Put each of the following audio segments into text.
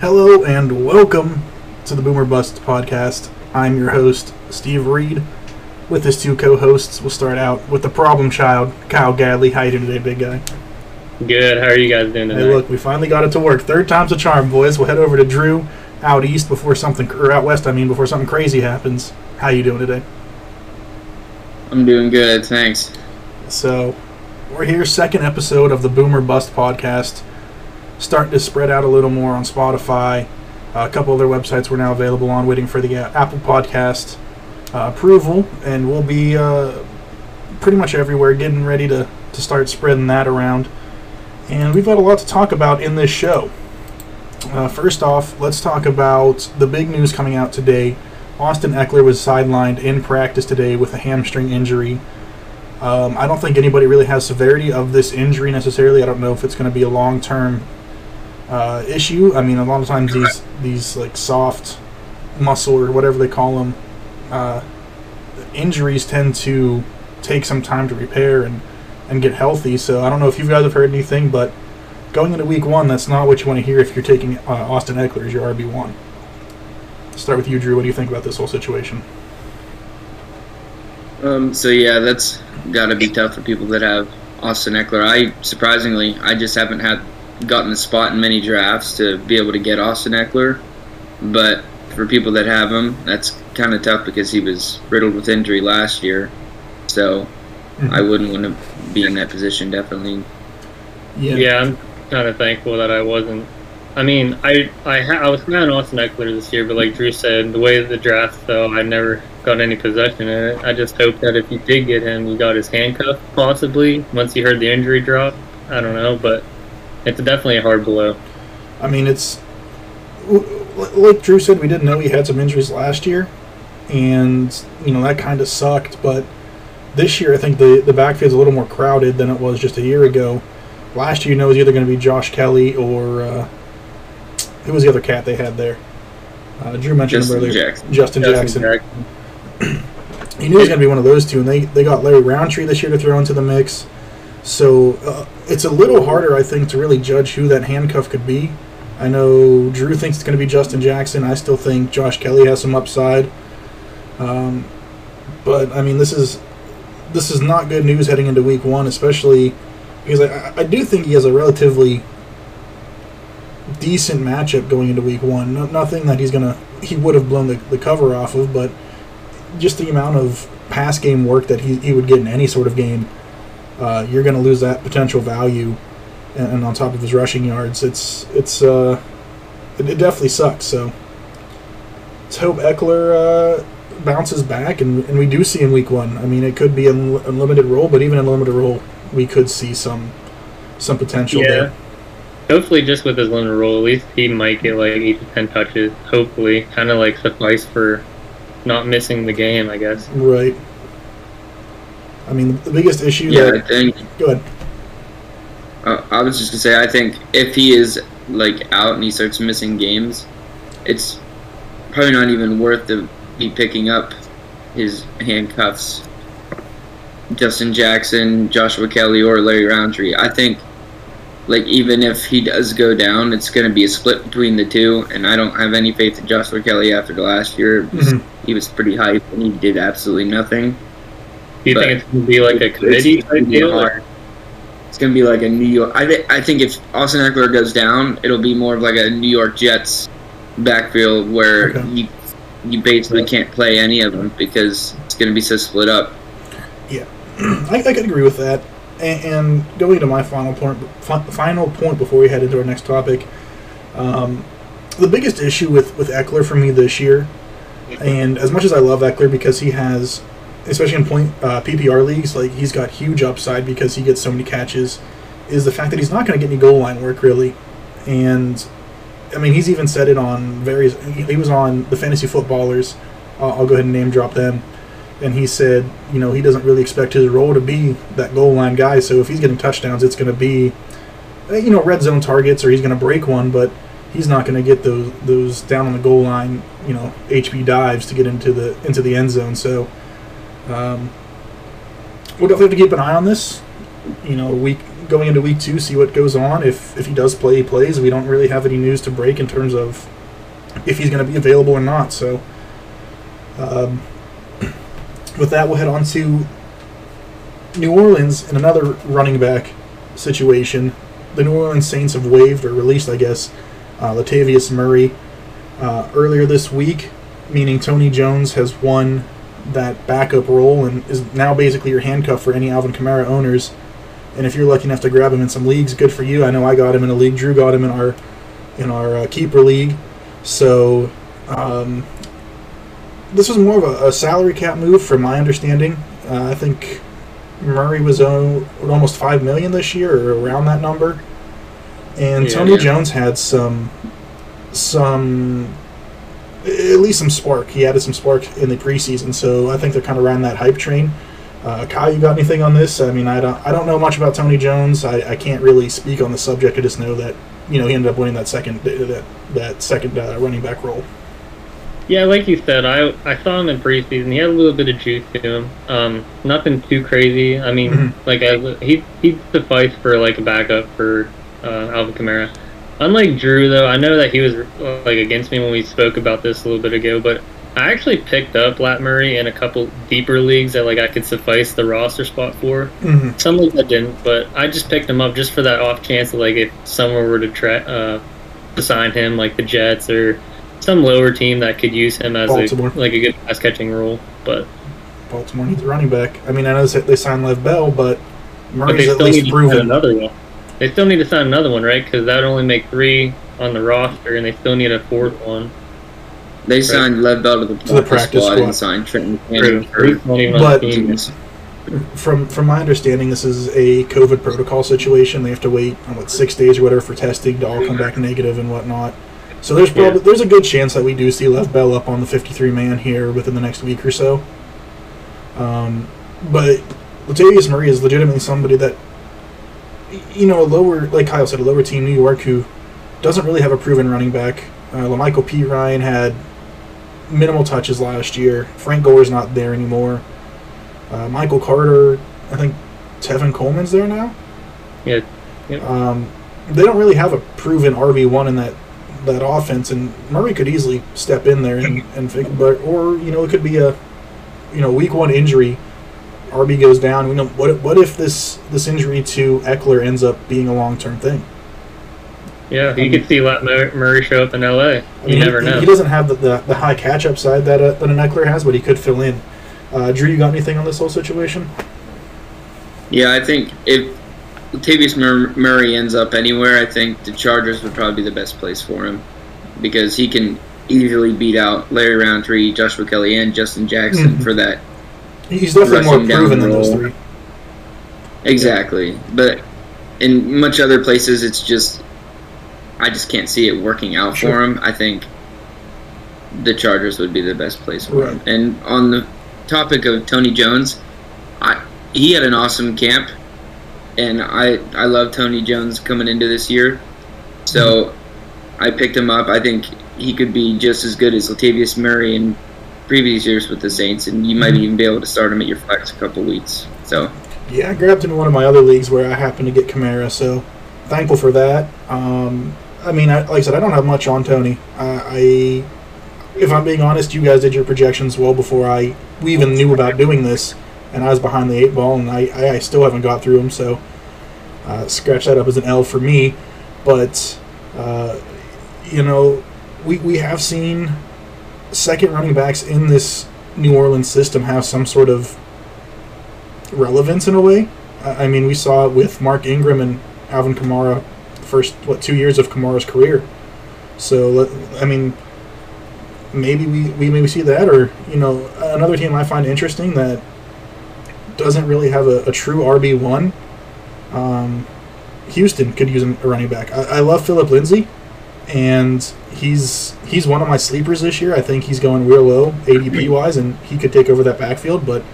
Hello and welcome to the Boom or Bust podcast. I'm your host, Steve Reed. With his two co-hosts, we'll start out with the problem child, Kyle Gadley. How you doing today, big guy? Good. How are you guys doing Hey, look, we finally got it to work. Third time's a charm, boys. We'll head over to Drew out east before something, or out west, I mean, before something crazy happens. How you doing today? I'm doing good, thanks. So, we're here, second episode of the Boom or Bust podcast. Starting to spread out a little more on Spotify. Uh, a couple other websites we're now available on, waiting for the uh, Apple Podcast uh, approval, and we'll be uh, pretty much everywhere, getting ready to, to start spreading that around. And we've got a lot to talk about in this show. Uh, first off, let's talk about the big news coming out today. Austin Ekeler was sidelined in practice today with a hamstring injury. Um, I don't think anybody really has severity of this injury necessarily. I don't know if it's going to be a long term uh, issue. I mean, a lot of times these these like soft muscle or whatever they call them uh, injuries tend to take some time to repair and and get healthy. So I don't know if you guys have heard anything, but going into week one, that's not what you want to hear if you're taking uh, Austin Ekeler as your RB one. Start with you, Drew. What do you think about this whole situation? Um, so yeah, that's got to be tough for people that have Austin Ekeler. I surprisingly, I just haven't had gotten the spot in many drafts to be able to get Austin Ekeler, but for people that have him, that's kind of tough because he was riddled with injury last year. So I wouldn't want to be in that position. Definitely. Yeah, I'm kind of thankful that I wasn't. I mean, I I, ha- I was high on Austin Ekeler this year, but like Drew said, the way the draft fell, I never got any possession in it. I just hope that if you did get him, you got his handcuff possibly once you heard the injury drop. I don't know, but it's definitely a hard blow. I mean, it's like Drew said, we didn't know he had some injuries last year, and you know that kind of sucked. But this year, I think the the backfield's a little more crowded than it was just a year ago. Last year, you know, it was either going to be Josh Kelley or uh, who was the other cat they had there? Uh, Drew mentioned him Justin earlier. Jackson. Justin Jackson. Jackson. You knew he was going to be one of those two, and they, they got Larry Rountree this year to throw into the mix. So uh, it's a little harder, I think, to really judge who that handcuff could be. I know Drew thinks it's going to be Justin Jackson. I still think Josh Kelley has some upside. Um, but I mean, this is this is not good news heading into Week One, especially because I, I do think he has a relatively decent matchup going into Week One. No, nothing that he's gonna he would have blown the, the cover off of, but just the amount of pass game work that he, he would get in any sort of game, uh, you're going to lose that potential value. And, and on top of his rushing yards, it's it's uh, it, it definitely sucks. So let's hope Ekeler uh, bounces back, and, and we do see in week one. I mean, it could be a unlimited role, but even in limited role, we could see some some potential Yeah. there. Hopefully, just with his limited role, at least he might get like eight to ten touches. Hopefully, kind of like suffice for not missing the game, I guess. Right. I mean, the biggest issue. Yeah, I think. go ahead. Uh, I was just gonna say, I think if he is like out and he starts missing games, it's probably not even worth to be picking up his handcuffs. Justin Jackson, Joshua Kelley, or Larry Rountree. I think, like even if he does go down, it's gonna be a split between the two, and I don't have any faith in Joshua Kelley after the last year. Mhm. He was pretty hyped and he did absolutely nothing. Do you But think it's gonna be like a committee it's, type be deal? or- It's gonna be like a New York. I think. I think if Austin Ekeler goes down, it'll be more of like a New York Jets backfield where Okay. you you basically can't play any of them because it's gonna be so split up. Yeah, I, I could agree with that. And, and going to my final point, fi- final point before we head into our next topic, um, the biggest issue with with Ekeler for me this year, and as much as I love Ekeler because he has, especially in point uh, PPR leagues, like he's got huge upside because he gets so many catches, is the fact that he's not going to get any goal line work really, and I mean he's even said it on various. He, was on the fantasy footballers. Uh, I'll go ahead and name drop them and he said, you know, he doesn't really expect his role to be that goal line guy. So if he's getting touchdowns, it's going to be, uh, you know, red zone targets, or he's going to break one, but he's not going to get those those down on the goal line, you know, HB dives to get into the into the end zone. So um, we'll definitely have to keep an eye on this. You know, week going into week two, see what goes on. If if he does play, he plays. We don't really have any news to break in terms of if he's going to be available or not. So, um, with that, we'll head on to New Orleans in another running back situation. The New Orleans Saints have waived or released, I guess, uh, Latavius Murray uh, earlier this week, meaning Tony Jones has won that backup role and is now basically your handcuff for any Alvin Kamara owners. And if you're lucky enough to grab him in some leagues, good for you. I know I got him in a league. Drew got him in our in our uh, keeper league. So um, this was more of a, a, salary cap move, from my understanding. Uh, I think Murray was almost five million this year, or around that number. And yeah, Tony yeah. Jones had some some at least some spark. He added some spark in the preseason, so I think they're kind of riding that hype train. Uh, Kyle, you got anything on this? I mean, I don't, I don't know much about Tony Jones. I, I can't really speak on the subject. I just know that you know he ended up winning that second that that second uh, running back role. Yeah, like you said, I I saw him in preseason. He had a little bit of juice to him. Um, nothing too crazy. I mean, mm-hmm. like as he he sufficed for like a backup for uh, Alvin Kamara. Unlike Drew, though, I know that he was like against me when we spoke about this a little bit ago, but I actually picked up Lat Murray in a couple deeper leagues that like I could suffice the roster spot for. Mm-hmm. Some leagues I didn't, but I just picked him up just for that off chance that like if someone were to try uh, to sign him, like the Jets or some lower team that could use him as a, like a good pass catching role. But Baltimore needs a running back. I mean, I know they signed Lev Bell, but Murray's at least proven another one. They still need to sign another one, right? Because that would only make three on the roster, and they still need a fourth one. They signed Lev Bell to the practice, to the practice squad, squad, and signed Trenton Cannon But from from my understanding, this is a COVID protocol situation. They have to wait on what six days or whatever for testing to all come back negative and whatnot. So there's probably yeah. there's a good chance that we do see Lev Bell up on the 53 man here within the next week or so. Um, but Latavius Murray is legitimately somebody that you know, a lower, like Kyle said, a lower team, New York, who doesn't really have a proven running back. Uh, P. Ryan had minimal touches last year. Frank Gore's not there anymore. Uh, Michael Carter, I think Tevin Coleman's there now. Yeah. Yep. Um, they don't really have a proven RB one in that that offense, and Murray could easily step in there and and but or you know it could be a you know week one injury RB goes down. We know what what if this this injury to Ekeler ends up being a long term thing? Yeah, you could see let Murray show up in LA. You I mean, never he, know. He doesn't have the, the, the high catch up side that, uh, that an Ekeler has, but he could fill in. Uh, Drew, you got anything on this whole situation? Yeah, I think if Latavius Murray ends up anywhere, I think the Chargers would probably be the best place for him because he can easily beat out Larry Rountree, Joshua Kelley, and Justin Jackson mm-hmm. for that He's definitely more proven than those three. Exactly, but in much other places, it's just I just can't see it working out sure. for him. I think the Chargers would be the best place for right. him. And on the topic of Tony Jones, I, he had an awesome camp, and I I love Tony Jones coming into this year, so mm-hmm. I picked him up. I think he could be just as good as Latavius Murray and previous years with the Saints, and you might mm-hmm. even be able to start him at your flex a couple weeks. So. Yeah, I grabbed him in one of my other leagues where I happened to get Kamara, so thankful for that. Um, I mean, I, like I said, I don't have much on Tony. Uh, I, if I'm being honest, you guys did your projections well before I we even knew about doing this, and I was behind the eight ball, and I, I, I still haven't got through them. So, uh, scratch that up as an L for me. But, uh, you know, we we have seen second running backs in this New Orleans system have some sort of relevance in a way. I mean, we saw it with Mark Ingram and Alvin Kamara, first what two years of Kamara's career. So I mean, maybe we, we maybe see that, or you know, another team I find interesting that doesn't really have a, a true RB one. Um, Houston could use a running back. I, I love Phillip Lindsay and he's he's one of my sleepers this year. I think he's going real low ADP wise, and he could take over that backfield. But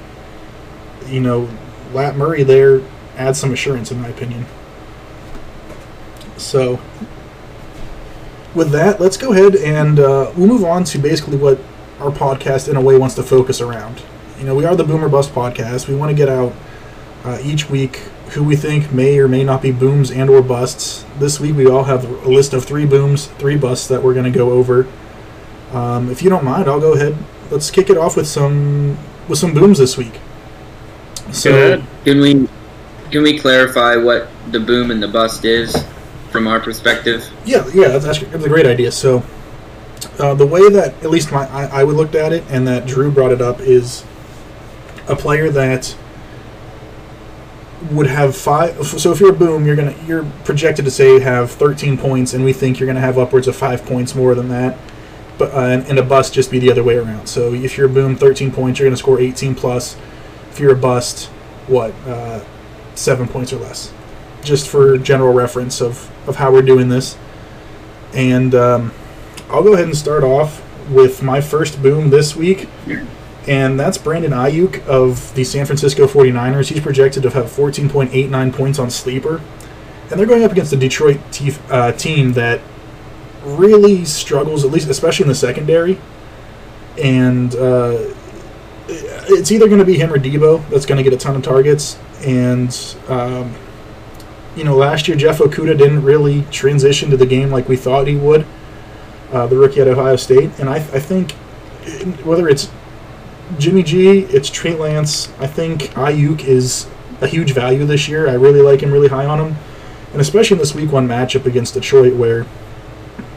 you know, Lat Murray there adds some assurance, in my opinion. So, with that, let's go ahead and uh, we'll move on to basically what our podcast, in a way, wants to focus around. You know, we are the Boom or Bust podcast. We want to get out uh, each week who we think may or may not be booms and or busts. This week we all have a list of three booms, three busts that we're going to go over. Um, if you don't mind, I'll go ahead. Let's kick it off with some with some booms this week. So can we can we clarify what the boom and the bust is from our perspective? Yeah, yeah, that's, that's a great idea. So uh, the way that at least my I, I would looked at it and that Drew brought it up is a player that would have five. So if you're a boom, you're gonna you're projected to say have 13 points, and we think you're gonna have upwards of five points more than that. But uh, and, and a bust just be the other way around. So if you're a boom, 13 points, you're gonna score 18 plus. If you're a bust, what uh, seven points or less, just for general reference of of how we're doing this. And um, I'll go ahead and start off with my first boom this week and that's Brandon Aiyuk of the San Francisco 49ers. He's projected to have 14.89 points on Sleeper. And they're going up against a Detroit uh, team that really struggles, at least especially in the secondary. And uh, it's either going to be him or Deebo that's going to get a ton of targets. And, um, you know, last year Jeff Okudah didn't really transition to the game like we thought he would, uh, the rookie at Ohio State. And I, I think whether it's Jimmy G, it's Trey Lance. I think Aiyuk is a huge value this year. I really like him, really high on him, and especially in this Week One matchup against Detroit, where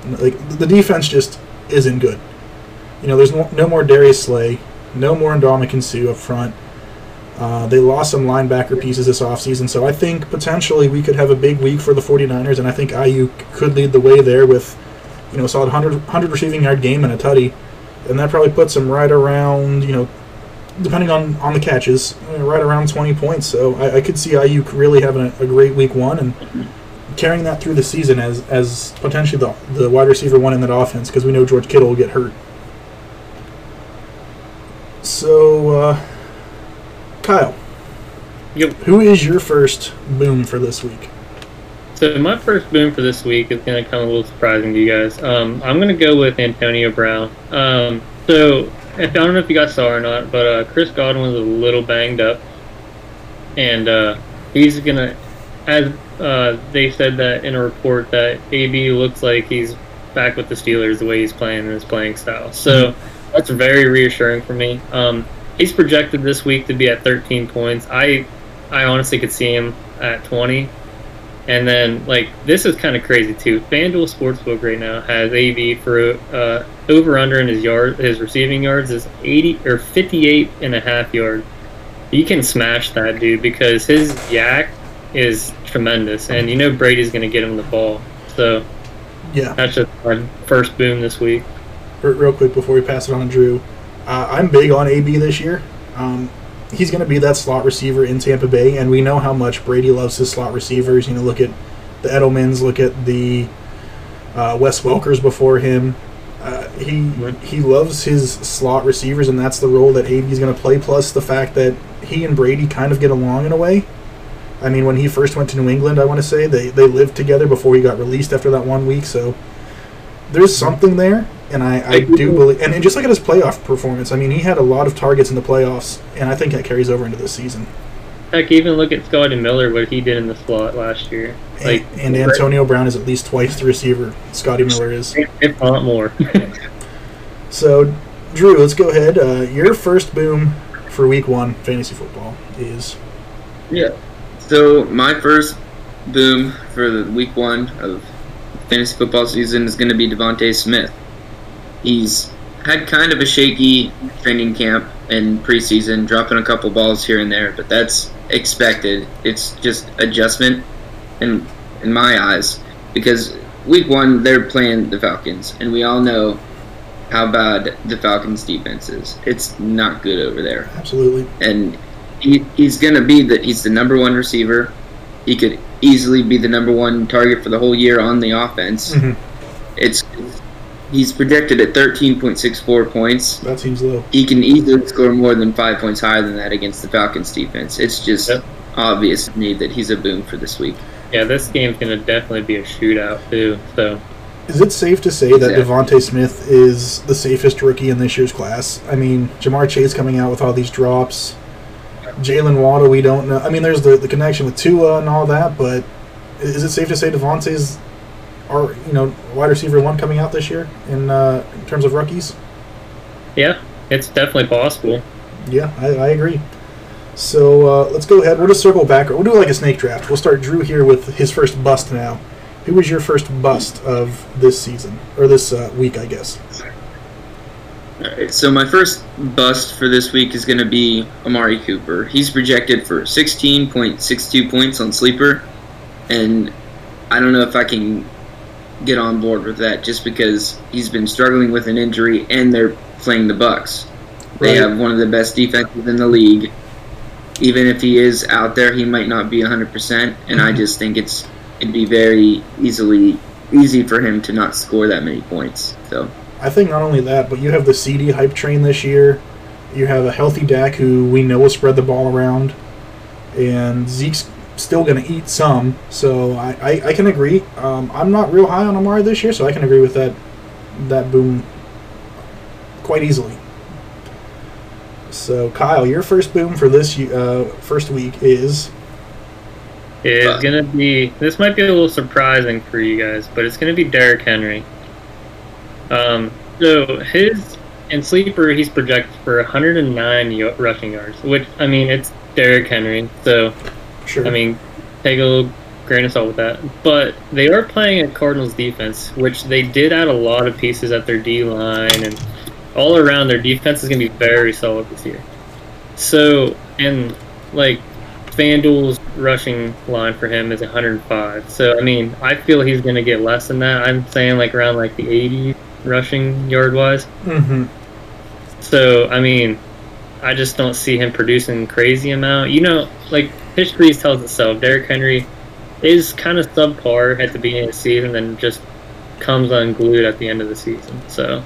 like the defense just isn't good. You know, there's no, no more Darius Slay, no more Ndamukong Suh up front. Uh, they lost some linebacker pieces this offseason, so I think potentially we could have a big week for the 49ers, and I think Aiyuk could lead the way there with, you know, a solid 100, 100 receiving yard game and a tutty and that probably puts him right around, you know, depending on, on the catches, right around 20 points. So I, I could see Aiyuk really having a, a, great week one and carrying that through the season as, as potentially the, the wide receiver one in that offense because we know George Kittle will get hurt. So, uh, Kyle, yep. who is your first boom for this week? So my first boom for this week is going to come a little surprising to you guys. Um, I'm going to go with Antonio Brown. Um, so if, I don't know if you guys saw or not, but uh, Chris Godwin was a little banged up, and uh, he's going to, as uh, they said that in a report that AB looks like he's back with the Steelers the way he's playing and his playing style. So mm-hmm. that's very reassuring for me. Um, he's projected this week to be at 13 points. I I honestly could see him at 20 and then, like, this is kind of crazy too. FanDuel Sportsbook right now has AB for uh, over under in his yard, his receiving yards is 80 or 58 and a half yard. You can smash that dude because his YAC is tremendous, and you know Brady's going to get him the ball. So, yeah, that's just my first boom this week. Real quick before we pass it on to Drew, uh, I'm big on AB this year. Um, he's going to be that slot receiver in Tampa Bay, and we know how much Brady loves his slot receivers. You know, look at the Edelmans, look at the uh, Wes Welkers before him. Uh, he he loves his slot receivers, and that's the role that AB is going to play. Plus the fact that he and Brady kind of get along in a way. I mean, when he first went to New England, I want to say they they lived together before he got released after that one week. So there's something there and I, I do believe, and, and just look at his playoff performance. I mean, he had a lot of targets in the playoffs, and I think that carries over into this season. Heck, even look at Scotty Miller, what he did in the slot last year. Like, and, and Antonio Brown is at least twice the receiver Scotty Miller is. If not more. so, Drew, let's go ahead. Uh, your first boom for Week One fantasy football is. Yeah. So my first boom for the Week One of fantasy football season is going to be DeVonta Smith. He's had kind of a shaky training camp and preseason, dropping a couple balls here and there, but that's expected. It's just adjustment in in my eyes because week one they're playing the Falcons, and we all know how bad the Falcons defense is. It's not good over there. Absolutely. And he, he's gonna be the he's the number one receiver. He could easily be the number one target for the whole year on the offense. Mm-hmm. It's He's projected at 13.64 points. That seems low. He can easily score more than five points higher than that against the Falcons defense. It's just yep. obvious to me that he's a boom for this week. Yeah, this game's going to definitely be a shootout, too. So, Is it safe to say exactly. that DeVonta Smith is the safest rookie in this year's class? I mean, Ja'Marr Chase coming out with all these drops. Jaylen Waddle, we don't know. I mean, there's the, the connection with Tua and all that, but is it safe to say DeVonta's our you know wide receiver one coming out this year in uh, in terms of rookies? Yeah, it's definitely possible. Yeah, I, I agree. So uh, let's go ahead. We'll just circle back. We'll do like a snake draft. We'll start Drew here with his first bust now. Who was your first bust of this season or this uh, week, I guess? Alright, so my first bust for this week is going to be Amari Cooper. He's projected for 16.62 points on Sleeper, and I don't know if I can get on board with that just because he's been struggling with an injury and they're playing the Bucks. They Right. have one of the best defenses in the league. Even if he is out there, he might not be 100%, and I Mhm. just think it's it'd be very easily easy for him to not score that many points. So I think not only that, but you have the CeeDee hype train this year. You have a healthy Dak who we know will spread the ball around, and Zeke's still going to eat some. So I, I, I can agree. Um, I'm not real high on Amari this year, so I can agree with that that boom quite easily. So Kyle, your first boom for this uh, first week is It's gonna be. This might be a little surprising for you guys, but it's gonna be Derrick Henry. Um, so his in sleeper, he's projected for 109 y- rushing yards, which I mean, it's Derrick Henry, so sure. I mean, take a little grain of salt with that. But they are playing a Cardinals defense, which they did add a lot of pieces at their D line and all around. Their defense is going to be very solid this year. So, and like FanDuel's rushing line for him is 105. So, I mean, I feel he's going to get less than that. I'm saying like around like the 80 rushing yard wise. hmm So I mean, I just don't see him producing crazy amount. You know, like history tells itself. Derrick Henry is kind of subpar at the beginning of the season, then just comes unglued at the end of the season. So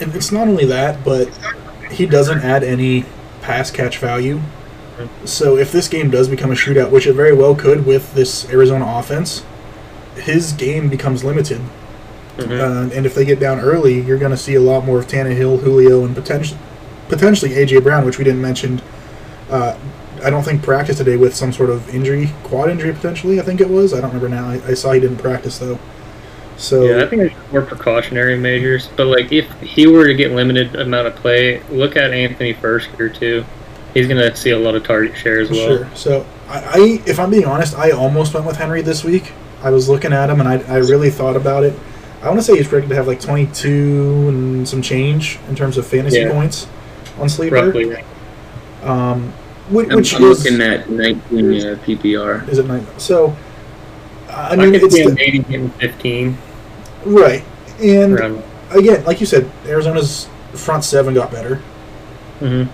And it's not only that, but he doesn't add any pass catch value. So if this game does become a shootout, which it very well could with this Arizona offense, his game becomes limited. mhm. Uh, and if they get down early, you're going to see a lot more of Tannehill, Julio, and potentially potentially AJ Brown, which we didn't mention. Uh, I don't think practice today with some sort of injury, quad injury potentially. I think it was. I don't remember now. I, I saw he didn't practice though. So yeah, I think there's more precautionary measures. But like, if he were to get limited amount of play, look at Anthony Firkser too. He's gonna see a lot of target share as well. Sure. So I, I, if I'm being honest, I almost went with Henry this week. I was looking at him and I, I really thought about it. I want to say he's predicted to have like 22 and some change in terms of fantasy Yeah. points on Sleeper. Roughly. Um, which, I'm, which I'm is looking at 19 uh, PPR. is it 19? So I I, mean, could it's see him the- maybe getting 15 right. And around. again, like you said, Arizona's front seven got better. hmm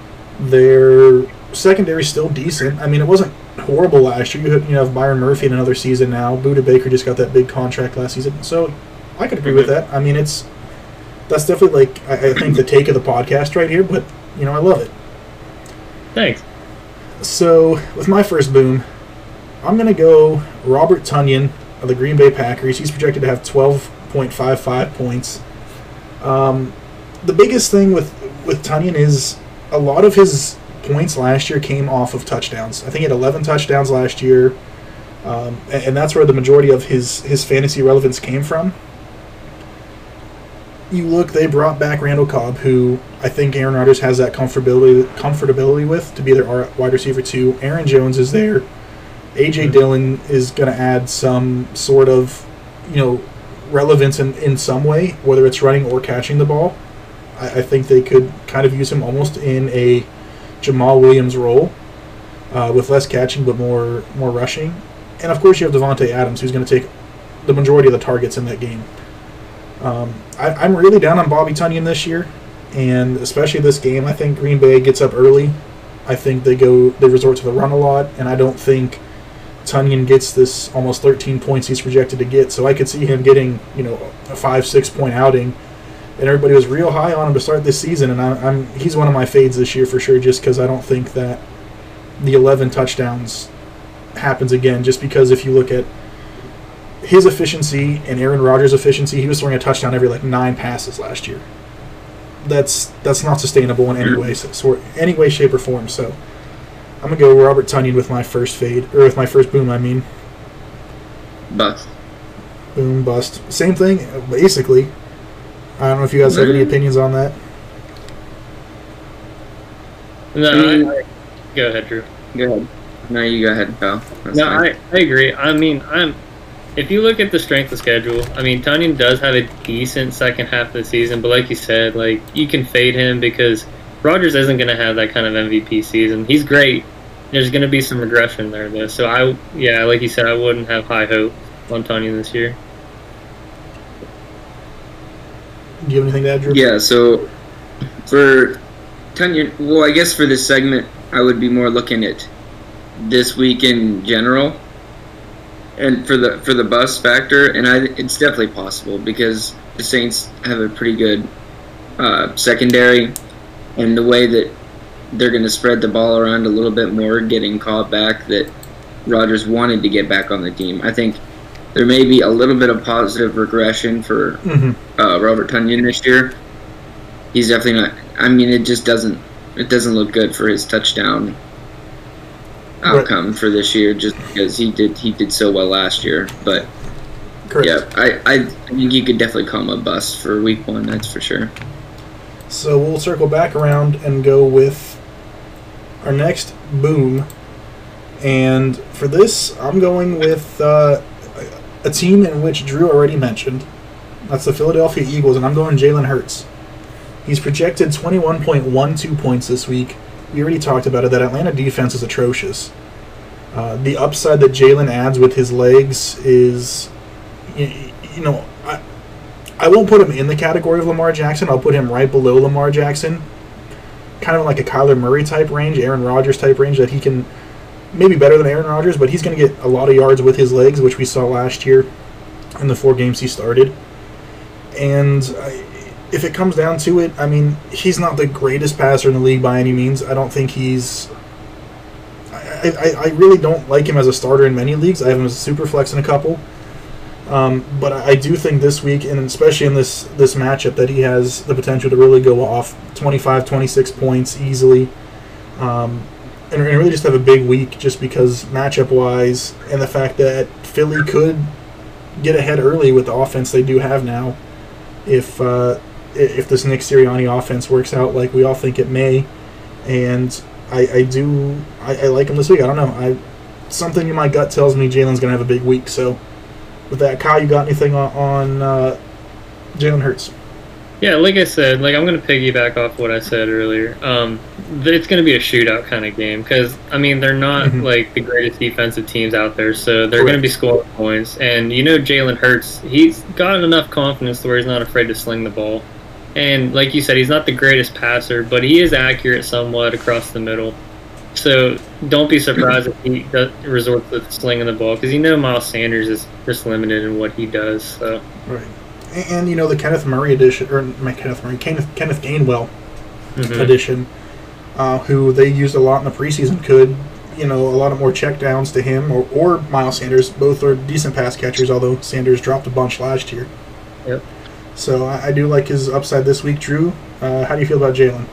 Their secondary still decent. I mean, it wasn't horrible last year. You have, you have Byron Murphy in another season now. Budda Baker just got that big contract last season, so I could agree with Mhm. that. I mean, it's that's definitely like I, I think the take of the podcast right here, but you know I love it. Thanks. So with my first boom, I'm gonna go Robert Tonyan of the Green Bay Packers. He's projected to have 12.55 points. Um, the biggest thing with with Tonyan is a lot of his points last year came off of touchdowns. I think he had 11 touchdowns last year, um, and, and that's where the majority of his his fantasy relevance came from. You look, they brought back Randall Cobb, who I think Aaron Rodgers has that comfortability comfortability with to be their wide receiver too. Aaron Jones is there. AJ Mhm. Dillon is going to add some sort of, you know, relevance in, in some way, whether it's running or catching the ball. I, I think they could kind of use him almost in a Jamaal Williams role, uh, with less catching but more more rushing. And of course, you have Davante Adams, who's going to take the majority of the targets in that game. Um, I, I'm really down on Bobby Tonyan this year, and especially this game. I think Green Bay gets up early. I think they go they resort to the run a lot, and I don't think Tonyan gets this almost 13 points he's projected to get. So I could see him getting you know a five six point outing, and everybody was real high on him to start this season. And I'm, I'm he's one of my fades this year for sure, just because I don't think that the 11 touchdowns happens again. Just because if you look at his efficiency and Aaron Rodgers' efficiency, he was throwing a touchdown every like nine passes last year. That's that's not sustainable in any way, so, any way, shape, or form. So I'm gonna go Robert Tonyan with my first fade, or with my first boom. I mean, Bust. boom bust. Same thing, basically. I don't know if you guys have any opinions on that. No. I, I, go ahead, Drew. Go ahead. No, you go ahead, Kyle. That's No, fine. I, I agree. I mean, I'm. If you look at the strength of schedule, I mean, Tonyan does have a decent second half of the season, but like you said, like you can fade him because Rodgers isn't going to have that kind of MVP season. He's great. There's going to be some regression there, though. So I, yeah, like you said, I wouldn't have high hope on Tonyan this year. Do you have anything to add, Drew? Yeah, so for Tonyan, well, I guess for this segment, I would be more looking at this week in general, and for the for the bus factor, and I it's definitely possible because the Saints have a pretty good uh, secondary, and the way that they're going to spread the ball around a little bit more, getting caught back that Rodgers wanted to get back on the team. I think there may be a little bit of positive regression for hmm uh, Robert Tonyan this year. He's definitely not. I mean, it just doesn't. It doesn't look good for his touchdown outcome for this year, just because he did he did so well last year. But Correct. yeah, I, I I think you could definitely call him a bust for week one. That's for sure. So we'll circle back around and go with our next boom. And for this, I'm going with uh, a team in which Drew already mentioned. That's the Philadelphia Eagles, and I'm going Jalen Hurts. He's projected 21.12 points this week. We already talked about it. That Atlanta defense is atrocious. Uh, the upside that Jalen adds with his legs is, you, you know, I, I won't put him in the category of Lamar Jackson. I'll put him right below Lamar Jackson. Kind of like a Kyler Murray type range, Aaron Rodgers type range that he can maybe better than Aaron Rodgers, but he's going to get a lot of yards with his legs, which we saw last year in the four games he started. And I, if it comes down to it, I mean, he's not the greatest passer in the league by any means. I don't think he's. I, I, I really don't like him as a starter in many leagues. I have him as a super flex in a couple. Um, but I I do think this week, and especially in this this matchup, that he has the potential to really go off 25, 26 points easily. Um, and, and really just have a big week just because matchup wise, and the fact that Philly could get ahead early with the offense they do have now, if uh, if this Nick Sirianni offense works out like we all think it may, and I, I do I, I like him this week. I don't know. I something in my gut tells me Jalen's gonna have a big week. So with that, Kyle, you got anything on, on uh, Jalen Hurts? Yeah, like I said, like I'm gonna piggyback off what I said earlier. Um, it's gonna be a shootout kind of game because I mean they're not Mhm. like the greatest defensive teams out there, so they're gonna be scoring points. And you know Jalen Hurts, he's got enough confidence to where he's not afraid to sling the ball. And like you said, he's not the greatest passer, but he is accurate somewhat across the middle. So don't be surprised if he does, resorts to slinging the ball because you know Miles Sanders is just limited in what he does. So. Right. And, and you know the Kenneth Murray edition, or not Kenneth Murray, Kenneth, Kenneth Gainwell mhm. edition, uh, who they used a lot in the preseason, could you know a lot of more checkdowns to him or, or Miles Sanders. Both are decent pass catchers, although Sanders dropped a bunch last year. Yep. So I, I do like his upside this week. Drew, uh, how do you feel about Jalen?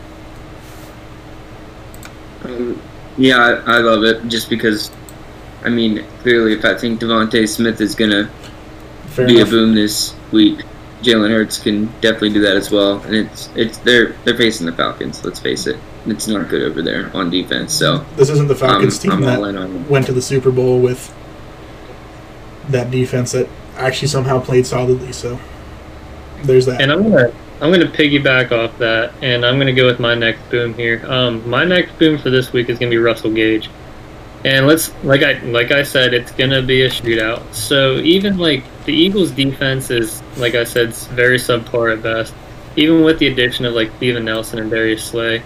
Um, yeah, I, I love it just because. I mean, clearly, if I think DeVonta Smith is gonna Fair be enough. a boom this week, Jalen Hurts can definitely do that as well. And it's it's they're they're facing the Falcons. Let's face it, it's not good over there on defense. So This isn't the Falcons I'm, team I'm that in on it. went to the Super Bowl with that defense that actually somehow played solidly. So there's that. And I'm gonna I'm gonna piggyback off that, and I'm gonna go with my next boom here. Um, my next boom for this week is gonna be Russell Gage, and let's like I like I said, it's gonna be a shootout. So even like the Eagles' defense is like I said, it's very subpar at best. Even with the addition of like Steven Nelson and Darius Slay,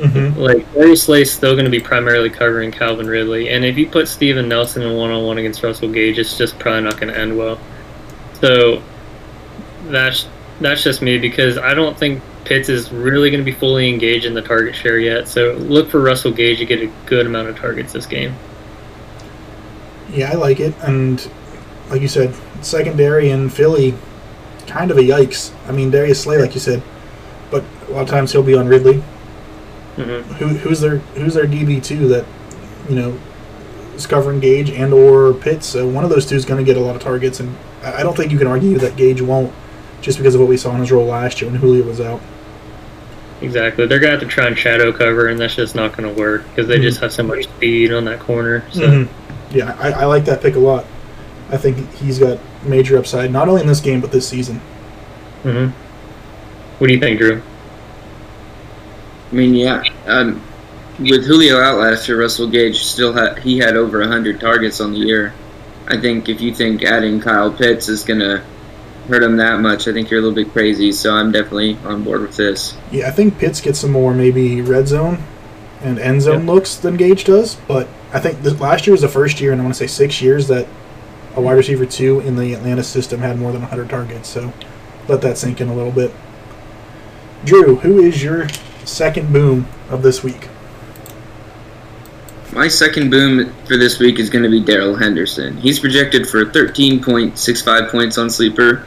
hmm like Darius Slay is still gonna be primarily covering Calvin Ridley, and if you put Steven Nelson in one on one against Russell Gage, it's just probably not gonna end well. So that's that's just me because I don't think Pitts is really going to be fully engaged in the target share yet. So look for Russell Gage to get a good amount of targets this game. Yeah, I like it. And like you said, secondary in Philly, kind of a yikes. I mean, Darius Slay, like you said, but a lot of times he'll be on Ridley. hmm Who, who's their Who's their DB two that you know, is covering Gage and or Pitts. So one of those two is going to get a lot of targets, and I don't think you can argue that Gage won't, just because of what we saw in his role last year when Julio was out. Exactly. They're gonna have to try and shadow cover, and that's just not gonna work because they Mhm. just have so much speed on that corner. So Mhm. Yeah, I, I like that pick a lot. I think he's got major upside, not only in this game but this season. hmm What do you think, Drew? I mean, yeah. Um, with Julio out last year, Russell Gage still had he had over hundred targets on the year. I think if you think adding Kyle Pitts is gonna hurt him that much, I think you're a little bit crazy. So I'm definitely on board with this. Yeah, I think Pitts gets some more maybe red zone and end zone looks than Gage does, but I think this, last year was the first year, and I want to say six years that a wide receiver two in the Atlanta system had more than 100 targets. So let that sink in a little bit. Drew, who is your second boom of this week? My second boom for this week is going to be Darrell Henderson. He's projected for 13.65 points on Sleeper,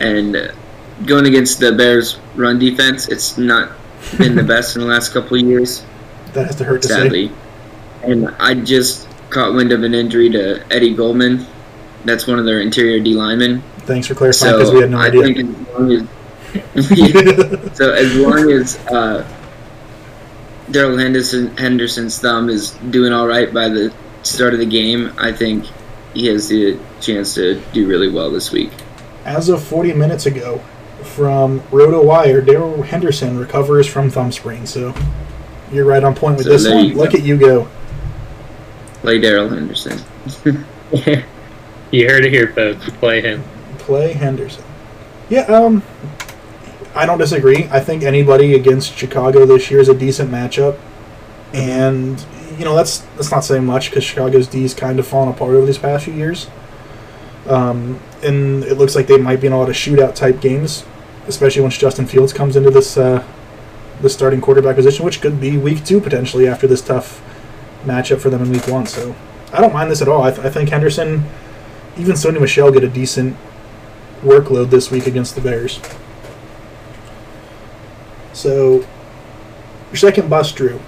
and going against the Bears' run defense, it's not been the best in the last couple of years, That has to hurt to say. sadly. And I just caught wind of an injury to Eddie Goldman. That's one of their interior D linemen. Thanks for clarifying So because we had no I idea. think as long as so as long as uh, Darrell Henderson Henderson's thumb is doing all right by the start of the game, I think he has the chance to do really well this week. As of 40 minutes ago, from RotoWire, Darrell Henderson recovers from thumb sprain. So you're right on point with So this one. Look go. at you go. Play Darrell Henderson. you heard it here, folks. Play him. Play Henderson. Yeah, um, I don't disagree. I think anybody against Chicago this year is a decent matchup, and you know that's that's not saying much because Chicago's D's kind of fallen apart over these past few years. Um, and it looks like they might be in a lot of shootout type games, especially once Justin Fields comes into this uh, the starting quarterback position, which could be week two potentially after this tough matchup for them in week one. So I don't mind this at all. I, th- I think Henderson, even Sony Michel, get a decent workload this week against the Bears. So, your second bust, Drew.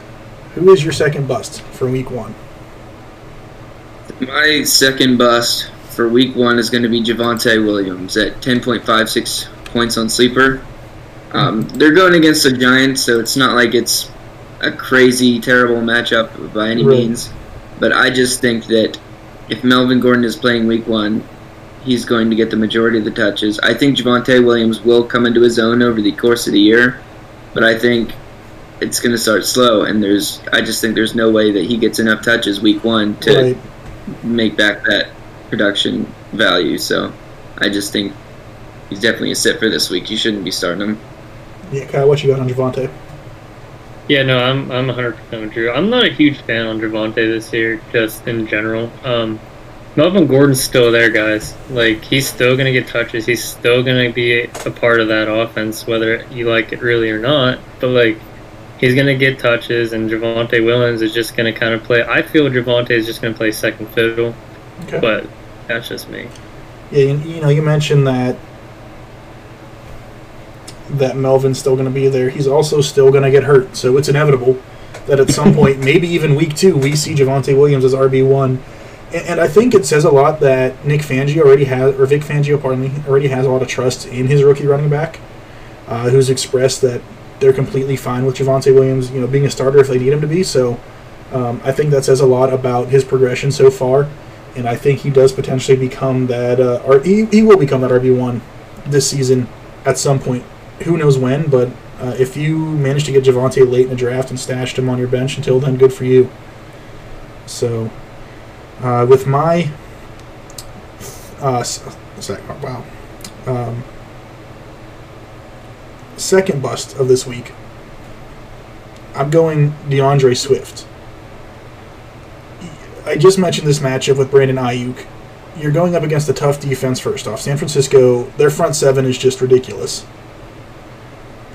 Who is your second bust for week one? My second bust for week one is going to be Javonte Williams at 10.56 points on Sleeper. Um, they're going against the Giants, so it's not like it's a crazy, terrible matchup by any Right. means. But I just think that if Melvin Gordon is playing week one, he's going to get the majority of the touches. I think Javonte Williams will come into his own over the course of the year, but I think it's going to start slow, and there's I just think there's no way that he gets enough touches week one to Right. make back that production value. So I just think he's definitely a sit for this week. You shouldn't be starting him. Yeah, Kyle, what you got on Javonte? Yeah, no, I'm I'm 100 percent with Drew. I'm not a huge fan on Javonte this year, just in general. Um, Melvin Gordon's still there, guys. Like he's still gonna get touches. He's still gonna be a, a part of that offense, whether you like it really or not. But like, he's gonna get touches, and Javonte Williams is just gonna kind of play. I feel Javonte is just gonna play second fiddle, Okay. but that's just me. Yeah, you, you know, you mentioned that that Melvin's still going to be there. He's also still going to get hurt, so it's inevitable that at some point, maybe even week two, we see Javonte Williams as RB one. And, and I think it says a lot that Nick Fangio already has, or Vic Fangio, pardon me, already has a lot of trust in his rookie running back, uh, who's expressed that they're completely fine with Javonte Williams, you know, being a starter if they need him to be. So um, I think that says a lot about his progression so far and I think he does potentially become that, uh, or he, he will become that RB one this season at some point. Who knows when? But uh, if you manage to get Javonte late in the draft and stashed him on your bench until then, good for you. So, uh, with my, uh, wow, um, second bust of this week, I'm going D'Andre Swift. I just mentioned this matchup with Brandon Aiyuk. You're going up against a tough defense first off. San Francisco, their front seven is just ridiculous.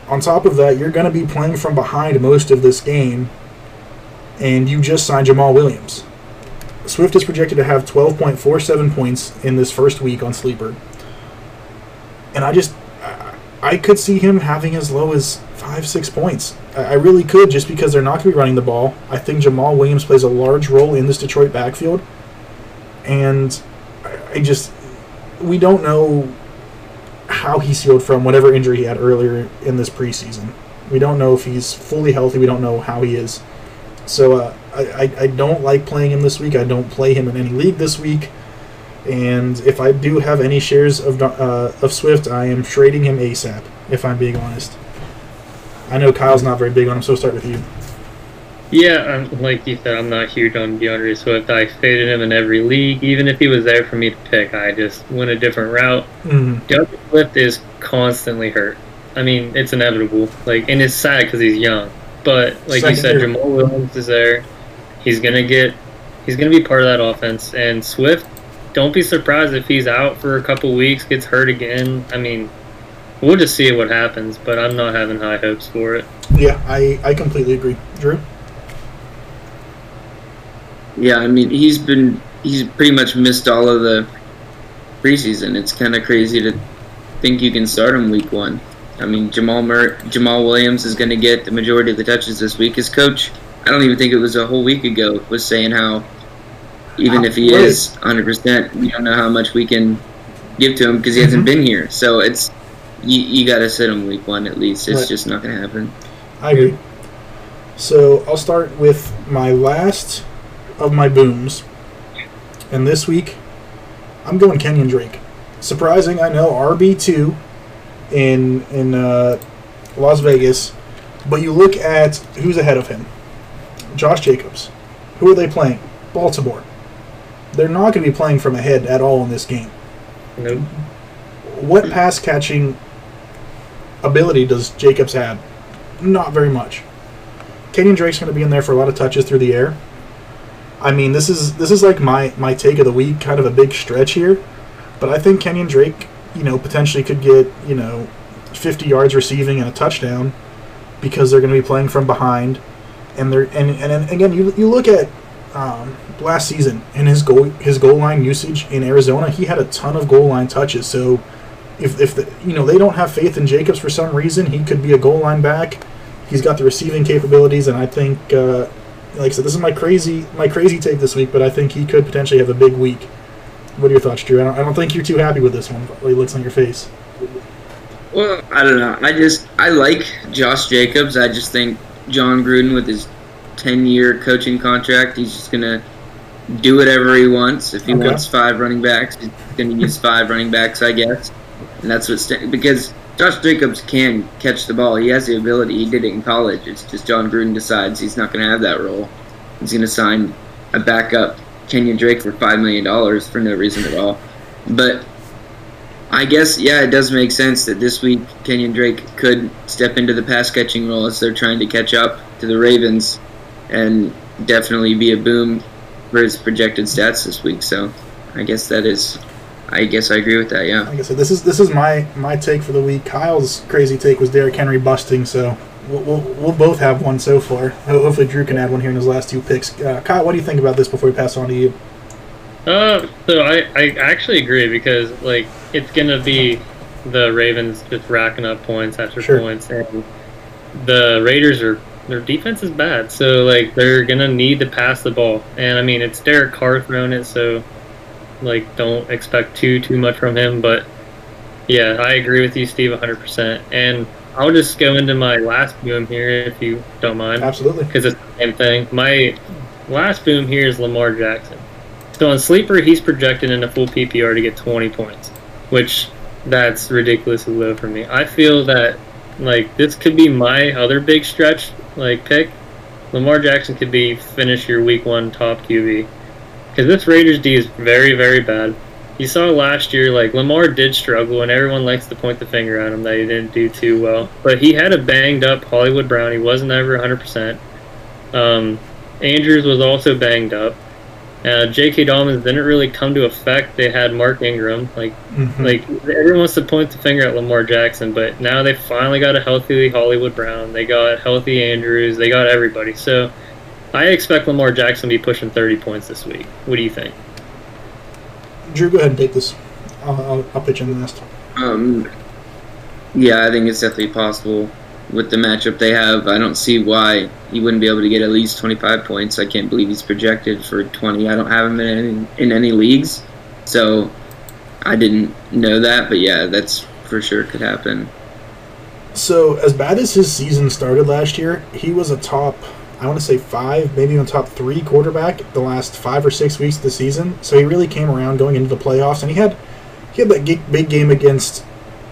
On top of that, you're going to be playing from behind most of this game, and you just signed Jamaal Williams. Swift is projected to have 12.47 points in this first week on Sleeper. And I just, I- could see him having as low as five, six points. I, I really could just because they're not going to be running the ball. I think Jamaal Williams plays a large role in this Detroit backfield. And I, I just, we don't know how he's healed from whatever injury he had earlier in this preseason. We don't know if he's fully healthy. We don't know how he is. So uh, I, I don't like playing him this week. I don't play him in any league this week. And if I do have any shares of uh, of Swift, I am trading him ASAP. If I'm being honest. I know Kyle's not very big on him, so I'll start with you. Yeah, um, like you said, I'm not huge on D'Andre Swift. I faded him in every league. Even if he was there for me to pick, I just went a different route. Mm-hmm. D'Andre Swift is constantly hurt. I mean, it's inevitable. Like, and it's sad because he's young. But like Second you said, year. Jamaal Williams is there. He's gonna get. He's gonna be part of that offense. And Swift, don't be surprised if he's out for a couple weeks, gets hurt again. I mean, we'll just see what happens. But I'm not having high hopes for it. Yeah, I I completely agree, Drew. Yeah, I mean he's been he's pretty much missed all of the preseason. It's kind of crazy to think you can start him week one. I mean Jamaal Mur- Jamaal Williams is going to get the majority of the touches this week. His coach, I don't even think it was a whole week ago, was saying how even if he is 100, percent we don't know how much we can give to him because he hasn't mm-hmm. been here. So it's you, you got to sit him week one at least. It's right. just not going to happen. I agree. So I'll start with my last of my booms. And this week, I'm going Kenyon Drake. Surprising, I know RB two in in uh, Las Vegas, but you look at who's ahead of him. Josh Jacobs. Who are they playing? Baltimore. They're not going to be playing from ahead at all in this game. Nope. What pass catching ability does Jacobs have? Not very much. Kenyon Drake's going to be in there for a lot of touches through the air. I mean, this is this is like my my take of the week, kind of a big stretch here, but I think Kenyon Drake, you know, potentially could get you know, 50 yards receiving and a touchdown because they're going to be playing from behind, and they're and and again, you you look at um, last season and his goal his goal line usage in Arizona, he had a ton of goal line touches. So if if the, you know they don't have faith in Jacobs for some reason, he could be a goal line back. He's got the receiving capabilities, and I think. Uh, like I said, this is my crazy my crazy take this week, but I think he could potentially have a big week. What are your thoughts, Drew? I don't, I don't think you're too happy with this one. The looks on your face. Well, I don't know. I just I like Josh Jacobs. I just think Jon Gruden with his ten year coaching contract, he's just gonna do whatever he wants. If he okay. wants five running backs, he's gonna use five running backs, I guess. And that's what st- because Josh Jacobs can catch the ball. He has the ability. He did it in college. It's just Jon Gruden decides he's not going to have that role. He's going to sign a backup Kenyon Drake for five million dollars for no reason at all. But I guess yeah, it does make sense that this week Kenyon Drake could step into the pass catching role as they're trying to catch up to the Ravens, and definitely be a boom for his projected stats this week. So I guess that is I guess I agree with that. Yeah. Like I said, this is this is my my take for the week. Kyle's crazy take was Derrick Henry busting, so we'll, we'll, we'll both have one so far. Hopefully, Drew can add one here in his last two picks. Uh, Kyle, what do you think about this before we pass on to you? Uh, so I I actually agree because like it's gonna be the Ravens just racking up points after sure. points, and the Raiders are their defense is bad, so like they're gonna need to pass the ball, and I mean it's Derek Carr throwing it, so like, don't expect too too much from him. But yeah, I agree with you, Steve, 100%. And I'll just go into my last boom here, if you don't mind. Absolutely. Because it's the same thing. My last boom here is Lamar Jackson. So on Sleeper, he's projected in a full PPR to get 20 points, which that's ridiculously low for me. I feel that like this could be my other big stretch like pick. Lamar Jackson could be finish your week one top QB. Because this Raiders D is very, very bad. You saw last year, like, Lamar did struggle, and everyone likes to point the finger at him that he didn't do too well. But he had a banged up Hollywood Brown. He wasn't ever 100%. Um, Andrews was also banged up. Uh, J.K. Dobbins didn't really come to effect. They had Mark Ingram. Like, mm-hmm. like everyone wants to point the finger at Lamar Jackson, but now they finally got a healthy Hollywood Brown. They got healthy Andrews. They got everybody. So I expect Lamar Jackson to be pushing 30 points this week. What do you think? Drew, go ahead and take this. I'll, I'll, I'll pitch in last. Um, yeah, I think it's definitely possible. with the matchup they have. I don't see why he wouldn't be able to get at least 25 points. I can't believe he's projected for 20. I don't have him in any, in any leagues, so I didn't know that. But yeah, that's for sure could happen. So as bad as his season started last year, he was a top. I want to say five, maybe even top three quarterback the last five or six weeks of the season. So he really came around going into the playoffs, and he had he had that big game against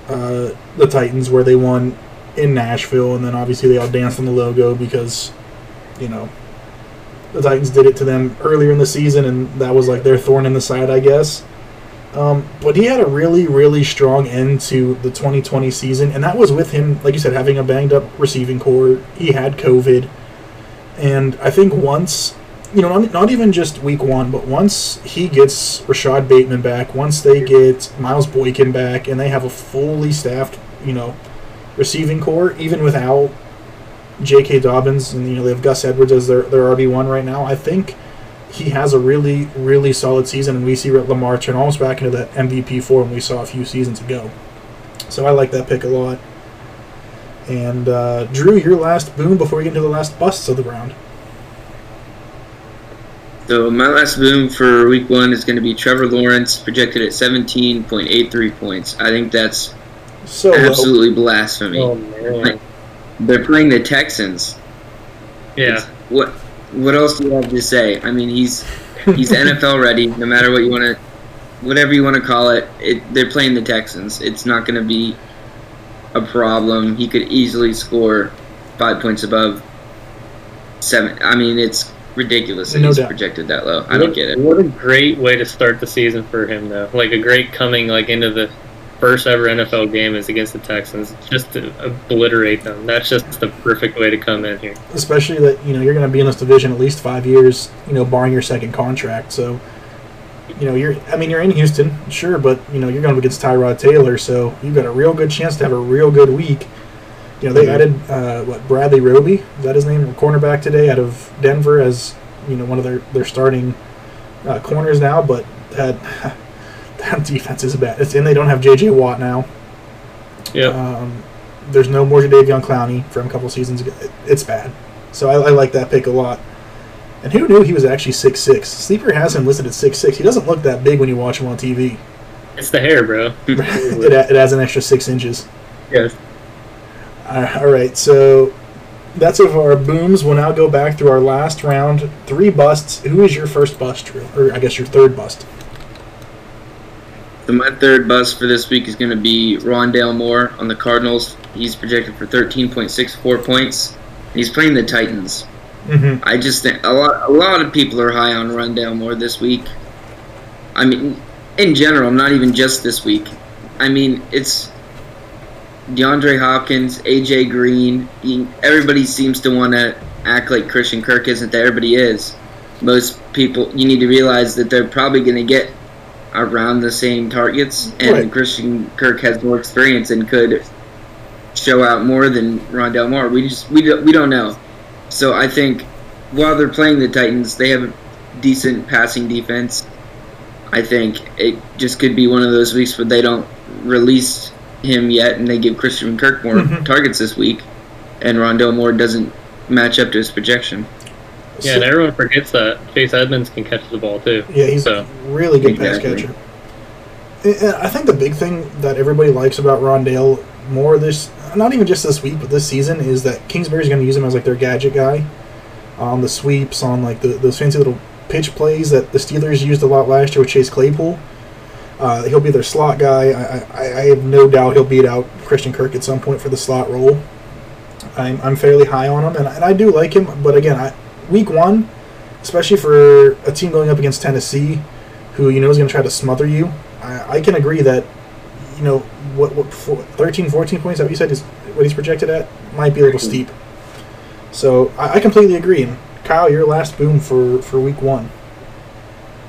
uh, the Titans where they won in Nashville, and then obviously they all danced on the logo because, you know, the Titans did it to them earlier in the season, and that was like their thorn in the side, I guess. Um, but he had a really, really strong end to the 2020 season, and that was with him, like you said, having a banged up receiving core. He had COVID, and I think once, you know, not, not even just week one, but once he gets Rashod Bateman back, once they get Miles Boykin back, and they have a fully staffed, you know, receiving core, even without J.K. Dobbins, and you know they have Gus Edwards as their their RB one right now. I think he has a really really solid season, and we see Lamar turn almost back into that MVP form we saw a few seasons ago. So I like that pick a lot. And uh, Drew, your last boom before we get into the last busts of the round. So my last boom for week one is going to be Trevor Lawrence, projected at 17.83 points. I think that's so absolutely low. blasphemy. Oh, like, they're playing the Texans. Yeah. It's, what what else do you have to say? I mean, he's he's NFL ready. No matter what you want to, whatever you want to call it, it, they're playing the Texans. It's not going to be a problem. He could easily score five points above seven. I mean, it's ridiculous that no he's doubt. projected that low. I don't get it. What a great way to start the season for him, though. Like a great coming like into the first ever NFL game is against the Texans, just to obliterate them. That's just the perfect way to come in here. Especially that you know you're going to be in this division at least five years, you know, barring your second contract. So, you know, you're I mean you're in Houston, sure, but you know you're going against Tyrod Taylor, so you've got a real good chance to have a real good week. You know, they mm-hmm. added uh, what Bradley Roby, is that his name, cornerback today out of Denver as you know one of their their starting uh, corners now, but that that defense is bad. It's, and they don't have J.J. Watt now. Yeah. Um, there's no more Jadeveon Clowney from a couple seasons ago. It's bad. So I, I, like that pick a lot. And who knew he was actually six six? Sleeper has him listed at six six. He doesn't look that big when you watch him on TV. It's the hair, bro. it, it adds an extra six inches. Yes. Uh, all right, so that's of our booms. We'll now go back through our last round. Three busts. Who is your first bust? Or I guess your third bust? So my third bust for this week is going to be Rondale Moore on the Cardinals. He's projected for 13.64 points. He's playing the Titans. Mm-hmm. I just think a lot, a lot of people are high on Rondale Moore this week. I mean, in general, not even just this week. I mean, it's DeAndre Hopkins, AJ Green. everybody seems to want to act like Christian Kirk isn't there, but he is. Most people, you need to realize that they're probably going to get around the same targets, and right. Christian Kirk has more experience and could show out more than Rondale Moore. We just we don't, we don't know. So I think while they're playing the Titans, they have a decent passing defense. I think it just could be one of those weeks where they don't release him yet, and they give Christian Kirk more mm-hmm. targets this week, and Rondale Moore doesn't match up to his projection. Yeah, so, and everyone forgets that Chase Edmonds can catch the ball too. Yeah, he's so. a really good exactly. pass catcher. I think the big thing that everybody likes about Rondale more this, not even just this week, but this season, is that Kingsbury's going to use him as like their gadget guy on the sweeps, on like the, those fancy little pitch plays that the Steelers used a lot last year with Chase Claypool. Uh, he'll be their slot guy. I, I, I, have no doubt he'll beat out Christian Kirk at some point for the slot role. I'm, I'm fairly high on him, and, and I do like him. But again, I, week one, especially for a team going up against Tennessee, who you know is going to try to smother you, I, I, can agree that you know what, what 13, 14 points that you said is what he's projected at might be a little steep. So I, I completely agree. And Kyle, your last boom for for week one.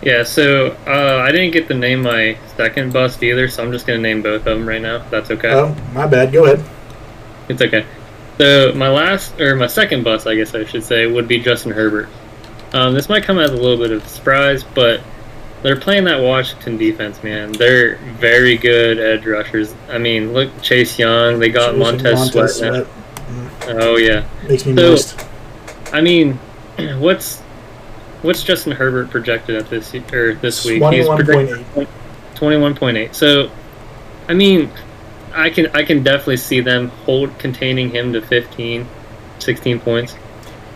Yeah, so uh, I didn't get to name my second bust either, so I'm just going to name both of them right now. that's okay. Oh, my bad. Go ahead. It's okay. So my last or my second bust, I guess I should say, would be Justin Herbert. Um, this might come as a little bit of a surprise, but they're playing that Washington defense, man. They're very good edge rushers. I mean, look, Chase Young. They got Montez, Montez Sweat. Sweat. Oh yeah, makes me So- moist. I mean, what's what's Justin Herbert projected at this or this week? He's Twenty-one point projected eight. twenty-one point eight. So, I mean, I can I can definitely see them hold containing him to 15, 16 points.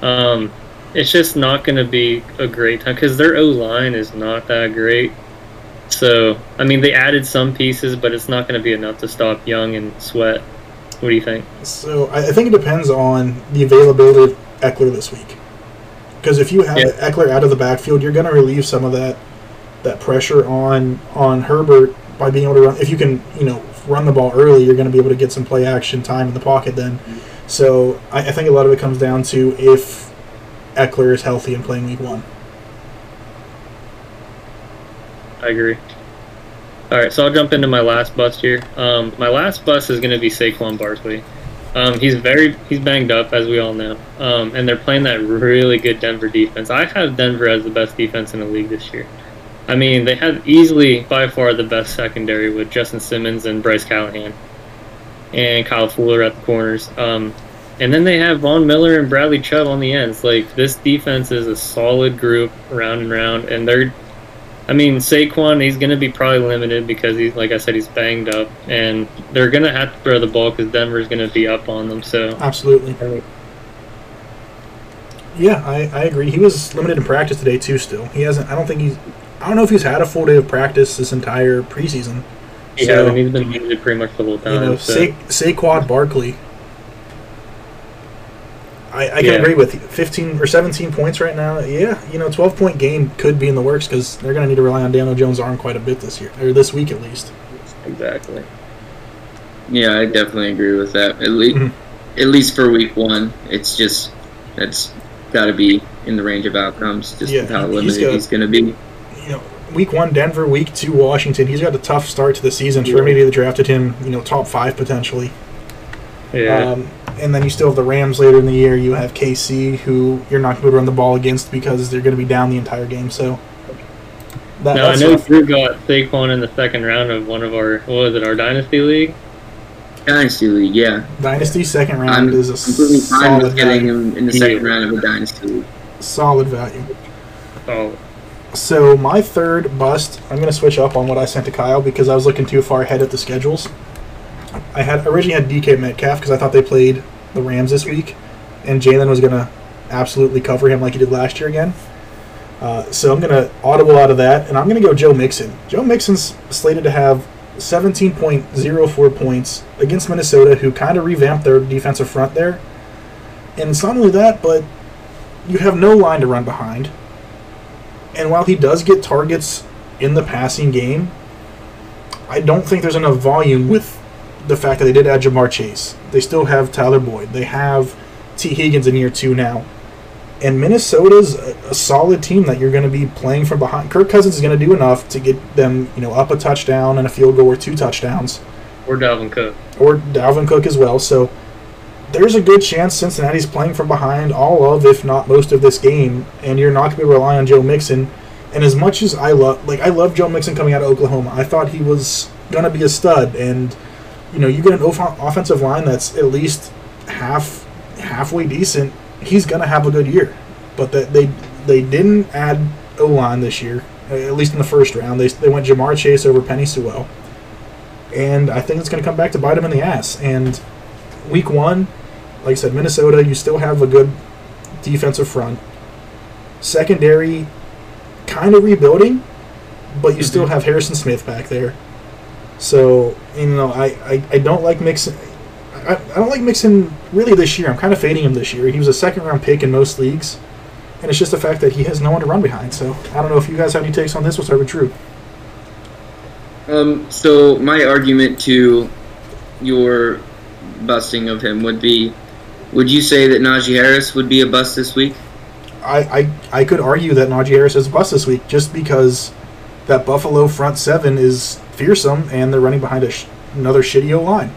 Um, it's just not going to be a great time because their O line is not that great. So, I mean, they added some pieces, but it's not going to be enough to stop Young and Sweat. What do you think? So I, think it depends on the availability of Ekeler this week. Because if you have Yeah. Ekeler out of the backfield, you're going to relieve some of that that pressure on on Herbert by being able to run. If you can, you know, run the ball early, you're going to be able to get some play action time in the pocket. Then, so I, I think a lot of it comes down to if Ekeler is healthy and playing week one. I agree. All right, so I'll jump into my last bust here. Um, my last bust is going to be Saquon Barkley. Um, he's very he's banged up, as we all know, um, and they're playing that really good Denver defense. I have Denver as the best defense in the league this year. I mean, they have easily by far the best secondary with Justin Simmons and Bryce Callahan, and Kyle Fuller at the corners. Um, and then they have Von Miller and Bradley Chubb on the ends. Like this defense is a solid group round and round, and they're I mean, Saquon, he's going to be probably limited because he's, like I said, he's banged up, and they're going to have to throw the ball because Denver's going to be up on them. So, Absolutely. Yeah, I, I agree. He was limited in practice today too. Still, he hasn't. I don't think he's. I don't know if he's had a full day of practice this entire preseason. he So- hasn't. He's been muted pretty much the whole time. You know, so. Sa- Saquon Barkley. I, I can Yeah. agree with you. 15 or 17 points right now. Yeah, you know, 12 point game could be in the works because they're going to need to rely on Daniel Jones' arm quite a bit this year, or this week at least. exactly. Yeah, I definitely agree with that. At least, Mhm. at least for week one, it's just that's got to be in the range of outcomes. Just Yeah, how limited got- he's going to be. You know, week one Denver, week two Washington. He's got a tough start to the season. For anybody that drafted him, you know, top five potentially. Yeah. Um, and then you still have the Rams later in the year. You have KC, who you're not going to run the ball against because they're going to be down the entire game. So that, now I that's know rough. Drew got Saquon in the second round of one of our what was it our dynasty league? Dynasty league, yeah. Dynasty second round I'm is a completely fine solid with getting value. him in the Yeah. second round of a dynasty league. Solid value. Oh, So my third bust, I'm going to switch up on what I sent to Kyle because I was looking too far ahead at the schedules. I had originally had DK Metcalf because I thought they played the Rams this week, and Jalen was going to absolutely cover him like he did last year again. Uh, so I'm going to audible out of that, and I'm going to go Joe Mixon. Joe Mixon's slated to have 17.04 points against Minnesota, who kind of revamped their defensive front there. And it's not only that, but you have no line to run behind. And while he does get targets in the passing game, I don't think there's enough volume with the fact that they did add Ja'Marr Chase. They still have Tyler Boyd. They have Tee Higgins in year two now. And Minnesota's a, a solid team that you're going to be playing from behind. Kirk Cousins is going to do enough to get them, you know, up a touchdown and a field goal or two touchdowns, or Dalvin Cook. or Dalvin Cook as well. So there's a good chance Cincinnati's playing from behind all of, if not most of this game, and you're not going to be able to rely on Joe Mixon. And as much as I love, like I love Joe Mixon coming out of Oklahoma, I thought he was going to be a stud. And you know, you get an off- offensive line that's at least half halfway decent. He's going to have a good year. But that they they didn't add O line this year, at least in the first round. They they went Ja'Marr Chase over Penei Sewell, and I think it's going to come back to bite him in the ass. And week one, like I said, Minnesota, you still have a good defensive front. Secondary, kind of rebuilding, but you mm-hmm. still have Harrison Smith back there. So you know, I, I, I don't like Mixon. I, I don't like Mixon really this year. I'm kind of fading him this year. He was a second round pick in most leagues, and it's just the fact that he has no one to run behind. So I don't know if you guys have any takes on this. What's ever true? Um, so my argument to your busting of him would be, would you say that Najee Harris would be a bust this week? I, I, I could argue that Najee Harris is a bust this week just because that Buffalo front seven is fearsome and they're running behind a sh- another shitty O line.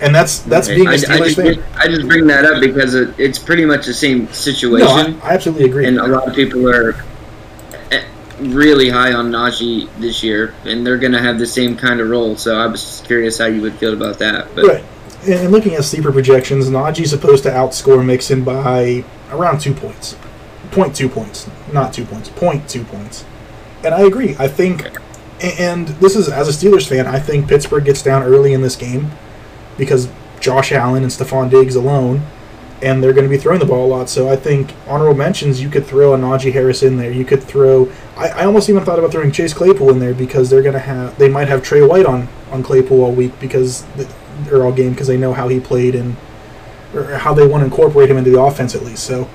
And that's that's being a I, I, Steelers just, fan. I just bring that up because it, it's pretty much the same No, situation, I, I absolutely agree. and a lot of people are eh, really high on Najee this year, and they're going to have the same kind of role. So I was just curious how you would feel about that. But Right. And looking at sleeper projections, Najee's supposed to outscore Mixon by around two points. Point two points. Not two points. Point two points. And I agree. I think, and this is, as a Steelers fan, I think Pittsburgh gets down early in this game because Josh Allen and Stefon Diggs alone, and they're going to be throwing the ball a lot. So I think honorable mentions, you could throw a Najee Harris in there. You could throw, I, I almost even thought about throwing Chase Claypool in there because they're going to have, they might have Trey White on, on Claypool all week because or all game because they know how he played and or how they want to incorporate him into the offense at least. So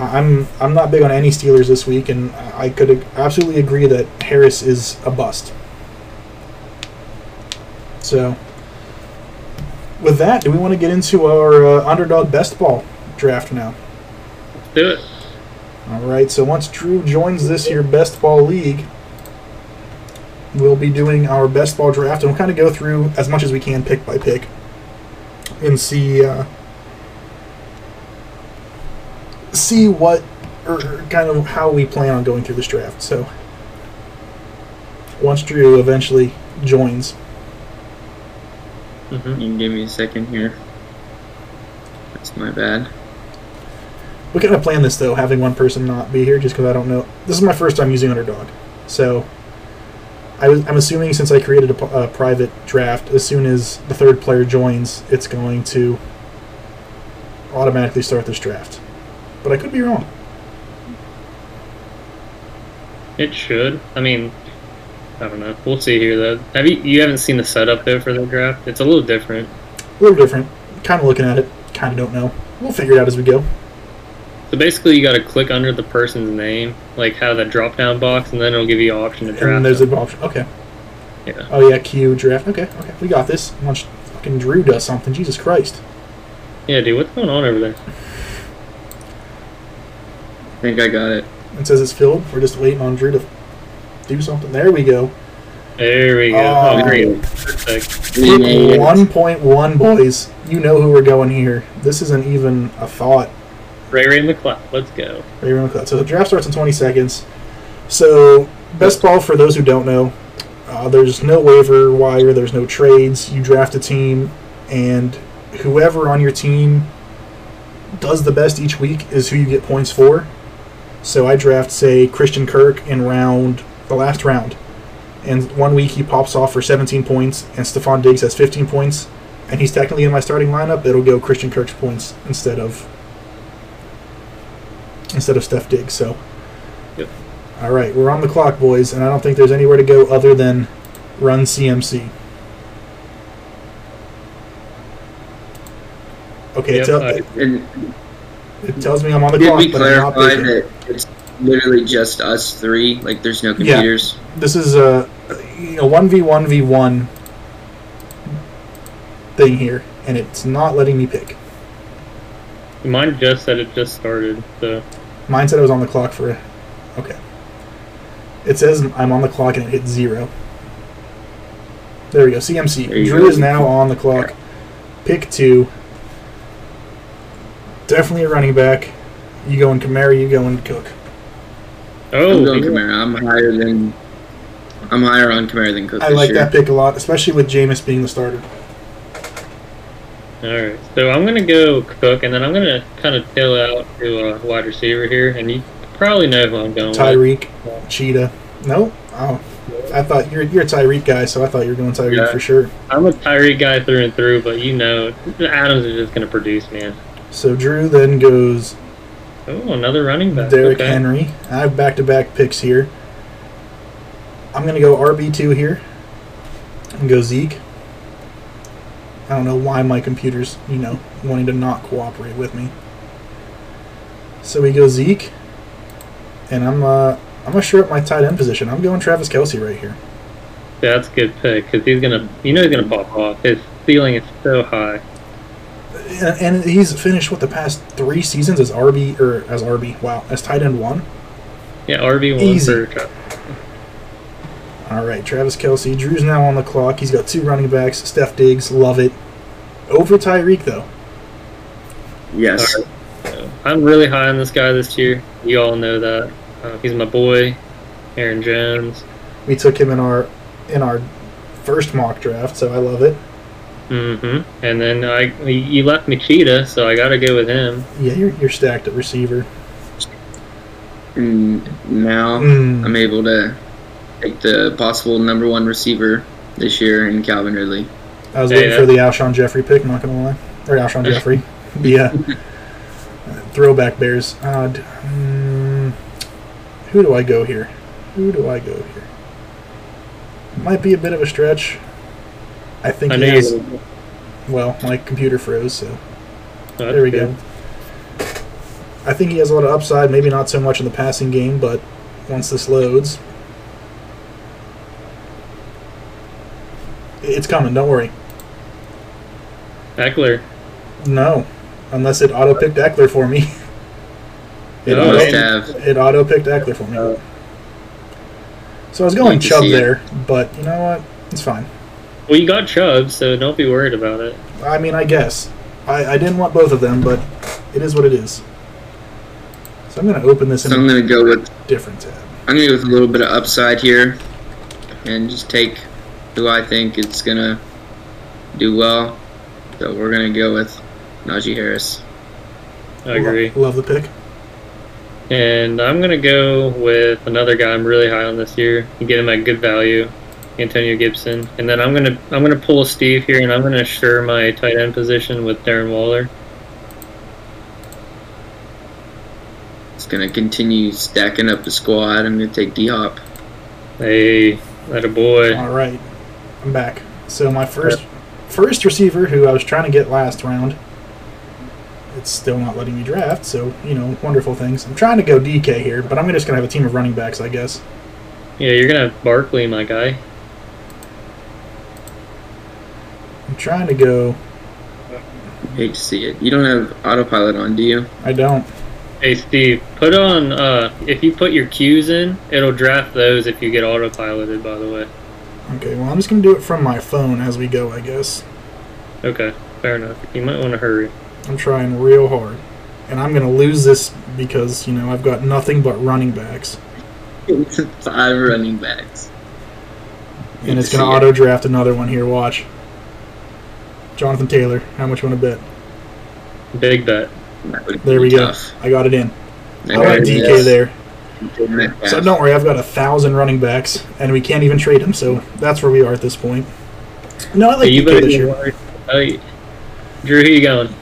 I'm I'm not big on any Steelers this week, and I could absolutely agree that Harris is a bust. So with that, do we want to get into our uh, underdog best ball draft now? Let's do it. All right. So once Drew joins this here best ball league, we'll be doing our best ball draft, and we'll kind of go through as much as we can, pick by pick, and see uh, see what or kind of how we plan on going through this draft. So once Drew eventually joins, mm-hmm. you can give me a second here. That's my bad. We kind of plan this though, having one person not be here, just because I don't know. This is my first time using Underdog, so I am assuming since I created a, a, private draft, as soon as the third player joins, it's going to automatically start this draft. But I could be wrong. It should. I mean, I don't know. We'll see here. Though, have you you haven't seen the setup though for the draft? It's a little different. A little different. Kind of looking at it. Kind of don't know. We'll figure it out as we go. So basically, you got to click under the person's name, like have that drop down box, and then it'll give you an option to draft. And there's an option. Okay. Yeah. Oh yeah, Q draft. Okay, okay, we got this. Once fucking Drew does something, Jesus Christ. Yeah, dude, what's going on over there? I think I got it. It says it's filled. We're just waiting on Drew to do something. There we go. There we go. Oh, oh great. Perfect. One point one, boys. You know who we're going here. This isn't even a thought. Ray Ray McCloud. Let's go. Ray Ray McCloud. So the draft starts in 20 seconds. So best ball for those who don't know. Uh, there's no waiver wire. There's no trades. You draft a team, and whoever on your team does the best each week is who you get points for. So I draft, say, Christian Kirk in round the last round, and one week he pops off for 17 points, and Stefon Diggs has 15 points, and he's technically in my starting lineup. It'll go Christian Kirk's points instead of instead of Steph Diggs. So, yep. all right, we're on the clock, boys, and I don't think there's anywhere to go other than run CMC. Okay, yep, tell, it, it, tells me I'm on the did clock. Did we clarify that it's literally just us three? Like, there's no computers. Yeah, this is a you know one v one v one thing here, and it's not letting me pick. Mine just said it just started. So. Mine said I was on the clock for. Okay. It says I'm on the clock and it hit zero. There we go. CMC. Drew go. is now on the clock. Pick two. Definitely a running back. You go in Kamara, you go in Cook. Oh, I'm going Kamara. I'm higher than. I'm higher on Kamara than Cook. I like year. that pick a lot, especially with Jameis being the starter. All right, so I'm gonna go Cook, and then I'm gonna kind of tail out to a wide receiver here, and you probably know who I'm going Tyreek, with. Cheetah. No, oh, I thought you're you're a Tyreek guy, so I thought you were going Tyreek yeah, for sure. I'm a Tyreek guy through and through, but you know, Adams is just gonna produce, man. So Drew then goes. Oh, another running back. Derrick okay. Henry. I have back-to-back picks here. I'm gonna go RB two here, and go Zeke. I don't know why my computer's, you know, wanting to not cooperate with me. So we go Zeke, and I'm uh, I'm gonna sure up my tight end position. I'm going Travis Kelce right here. Yeah, that's a good pick because he's gonna, you know, he's gonna pop off. His ceiling is so high. And he's finished with the past three seasons as RB or as RB. Wow, as tight end one. Yeah, RB one Easy. for all right, Travis Kelce. Drew's now on the clock. He's got two running backs. Steph Diggs, love it. Over Tyreek, though. Yes. I'm really high on this guy this year. You all know that. Uh, he's my boy, Aaron Jones. We took him in our in our first mock draft, so I love it. Mm-hmm. And then I you left me Cheetah, so I got to go with him. Yeah, you're, you're stacked at receiver. And now Mm. I'm able to take the possible number one receiver this year in Calvin Ridley. I was Hey, looking that- for the Alshon Jeffery pick, I'm not gonna lie. Or Alshon Jeffery. Yeah. Throwback Bears. Uh, d- mm, who do I go here? Who do I go here? Might be a bit of a stretch. I think I he know has. you. Well, my computer froze, so oh, That's there we good. go. I think he has a lot of upside. Maybe not so much in the passing game, but once this loads, it's coming. Don't worry. Ekeler. No, unless it auto picked Ekeler for me. It, Oh, auto, Must okay. have. it auto picked Ekeler for me. Oh. So I was going Like Chubb see it. there, but you know what? It's fine. Well, you got Chubb, so don't be worried about it. I mean, I guess I, I didn't want both of them, but it is what it is. So I'm going to open this in So I'm gonna go with different tab. I'm gonna go with a little bit of upside here, and just take who I think it's gonna do well. So we're gonna go with Najee Harris. I agree. Lo- love the pick. And I'm gonna go with another guy I'm really high on this year. You get him at good value, Antonio Gibson. And then I'm gonna I'm gonna pull Steve here, and I'm gonna assure my tight end position with Darren Waller. It's gonna continue stacking up the squad. I'm gonna take D Hop. Hey, that a boy. All right, I'm back. So my first first receiver, who I was trying to get last round, it's still not letting me draft. So you know, wonderful things. I'm trying to go DK here, but I'm just gonna have a team of running backs, I guess. Yeah, you're gonna have Barkley, my guy. I'm trying to go. Hate to see it. You don't have autopilot on, do you? I don't. Hey Steve, put on uh if you put your cues in, it'll draft those if you get autopiloted by the way. Okay, well I'm just gonna do it from my phone as we go, I guess. Okay, fair enough. You might want to hurry. I'm trying real hard, and I'm gonna lose this because you know I've got nothing but running backs, Five running backs. And it's gonna auto draft another one here. Watch. Jonathan Taylor, how much you want to bet? Big bet. There be we go. tough. I got it in. I got it DK is. there. So don't worry, I've got a thousand running backs, and we can't even trade them. So that's where we are at this point. No, I like Hey, you DK better this year. worried. Hey, oh, Drew, who you going?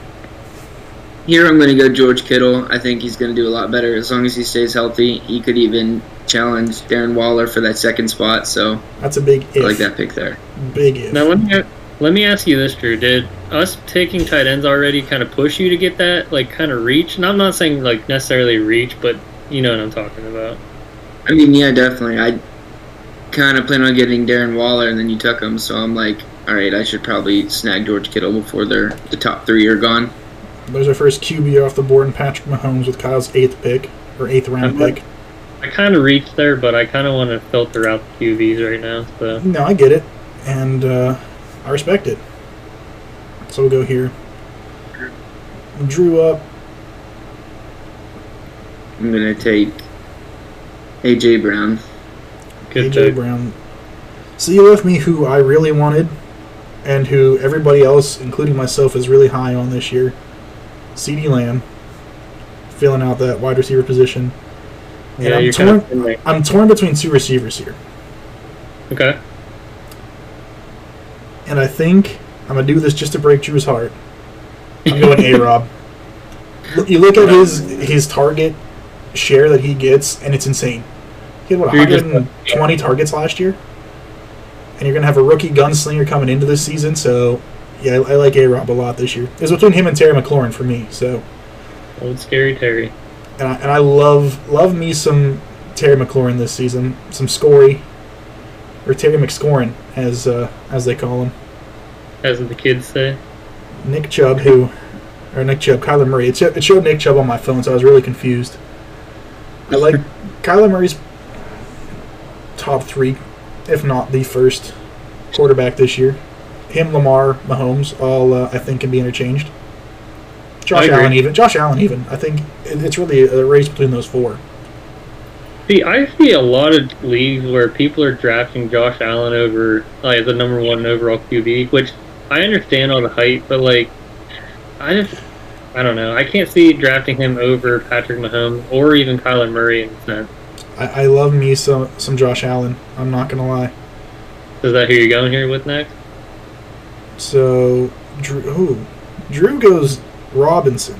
Here I'm going to go George Kittle. I think he's going to do a lot better as long as he stays healthy. He could even challenge Darren Waller for that second spot. So That's a big I if. like that pick there. Big if. Now let me let me ask you this, Drew. Did us taking tight ends already kind of push you to get that like kind of reach? And I'm not saying like necessarily reach, but you know what I'm talking about. I mean, yeah, definitely. I kind of plan on getting Darren Waller, and then you took him. So I'm like, all right, I should probably snag George Kittle before they're, the top three are gone. There's our first QB off the board, and Patrick Mahomes with Kyle's eighth pick or eighth round I'm pick. I kind of reached there, but I kind of want to filter out the QBs right now. So No, I get it, and uh, I respect it. So we'll go here. Drew up. I'm going to take AJ Brown. good AJ pick. Brown. So you left me who I really wanted, and who everybody else, including myself, is really high on this year. CeeDee Lamb, filling out that wide receiver position. And Yeah, I'm you're torn. kind of I'm torn between two receivers here, okay. And I think I'm gonna do this just to break Drew's heart. I'm going A Rob. You look at his his target share that he gets, and it's insane. He had what 120 targets last year, and you're gonna have a rookie gunslinger coming into this season. So, yeah, I, I like A Rob a lot this year. It's between him and Terry McLaurin for me. So, Old scary Terry. and I, and I love love me some Terry McLaurin this season, some Scory, or Terry McScorin as uh, as they call him. as the kids say. Nick Chubb, who, or Nick Chubb, Kyler Murray. It, sho- it showed Nick Chubb on my phone, so I was really confused. I like Kyler Murray's top three, if not the first quarterback this year. Him, Lamar, Mahomes, all uh, I think can be interchanged. Josh. Allen, even Josh Allen, even I think it's really a race between those four. See, I see a lot of leagues where people are drafting Josh Allen over like the number one overall QB, which I understand all the hype, but like, I just I don't know. I can't see drafting him over Patrick Mahomes or even Kyler Murray in a sense. I, I love me some some Josh Allen. I'm not gonna lie. Is that who you're going here with next? So Drew, ooh, Drew goes Robinson,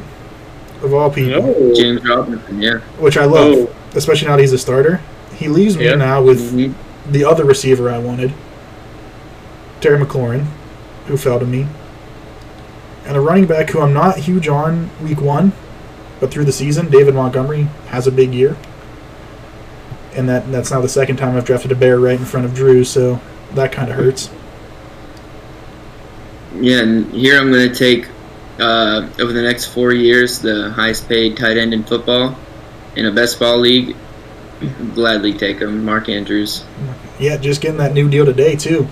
of all people, No. James Robinson, yeah. which I love, Oh, especially now that he's a starter. He leaves me Yeah. now with Mhm. the other receiver I wanted, Terry McLaurin, who fell to me, and a running back who I'm not huge on week one, but through the season, David Montgomery has a big year, and that that's now the second time I've drafted a bear right in front of Drew, so that kind of hurts. Yeah, and here I'm going to take, uh, over the next four years, the highest paid tight end in football in a best ball league. Gladly take him, Mark Andrews. Yeah, just getting that new deal today too.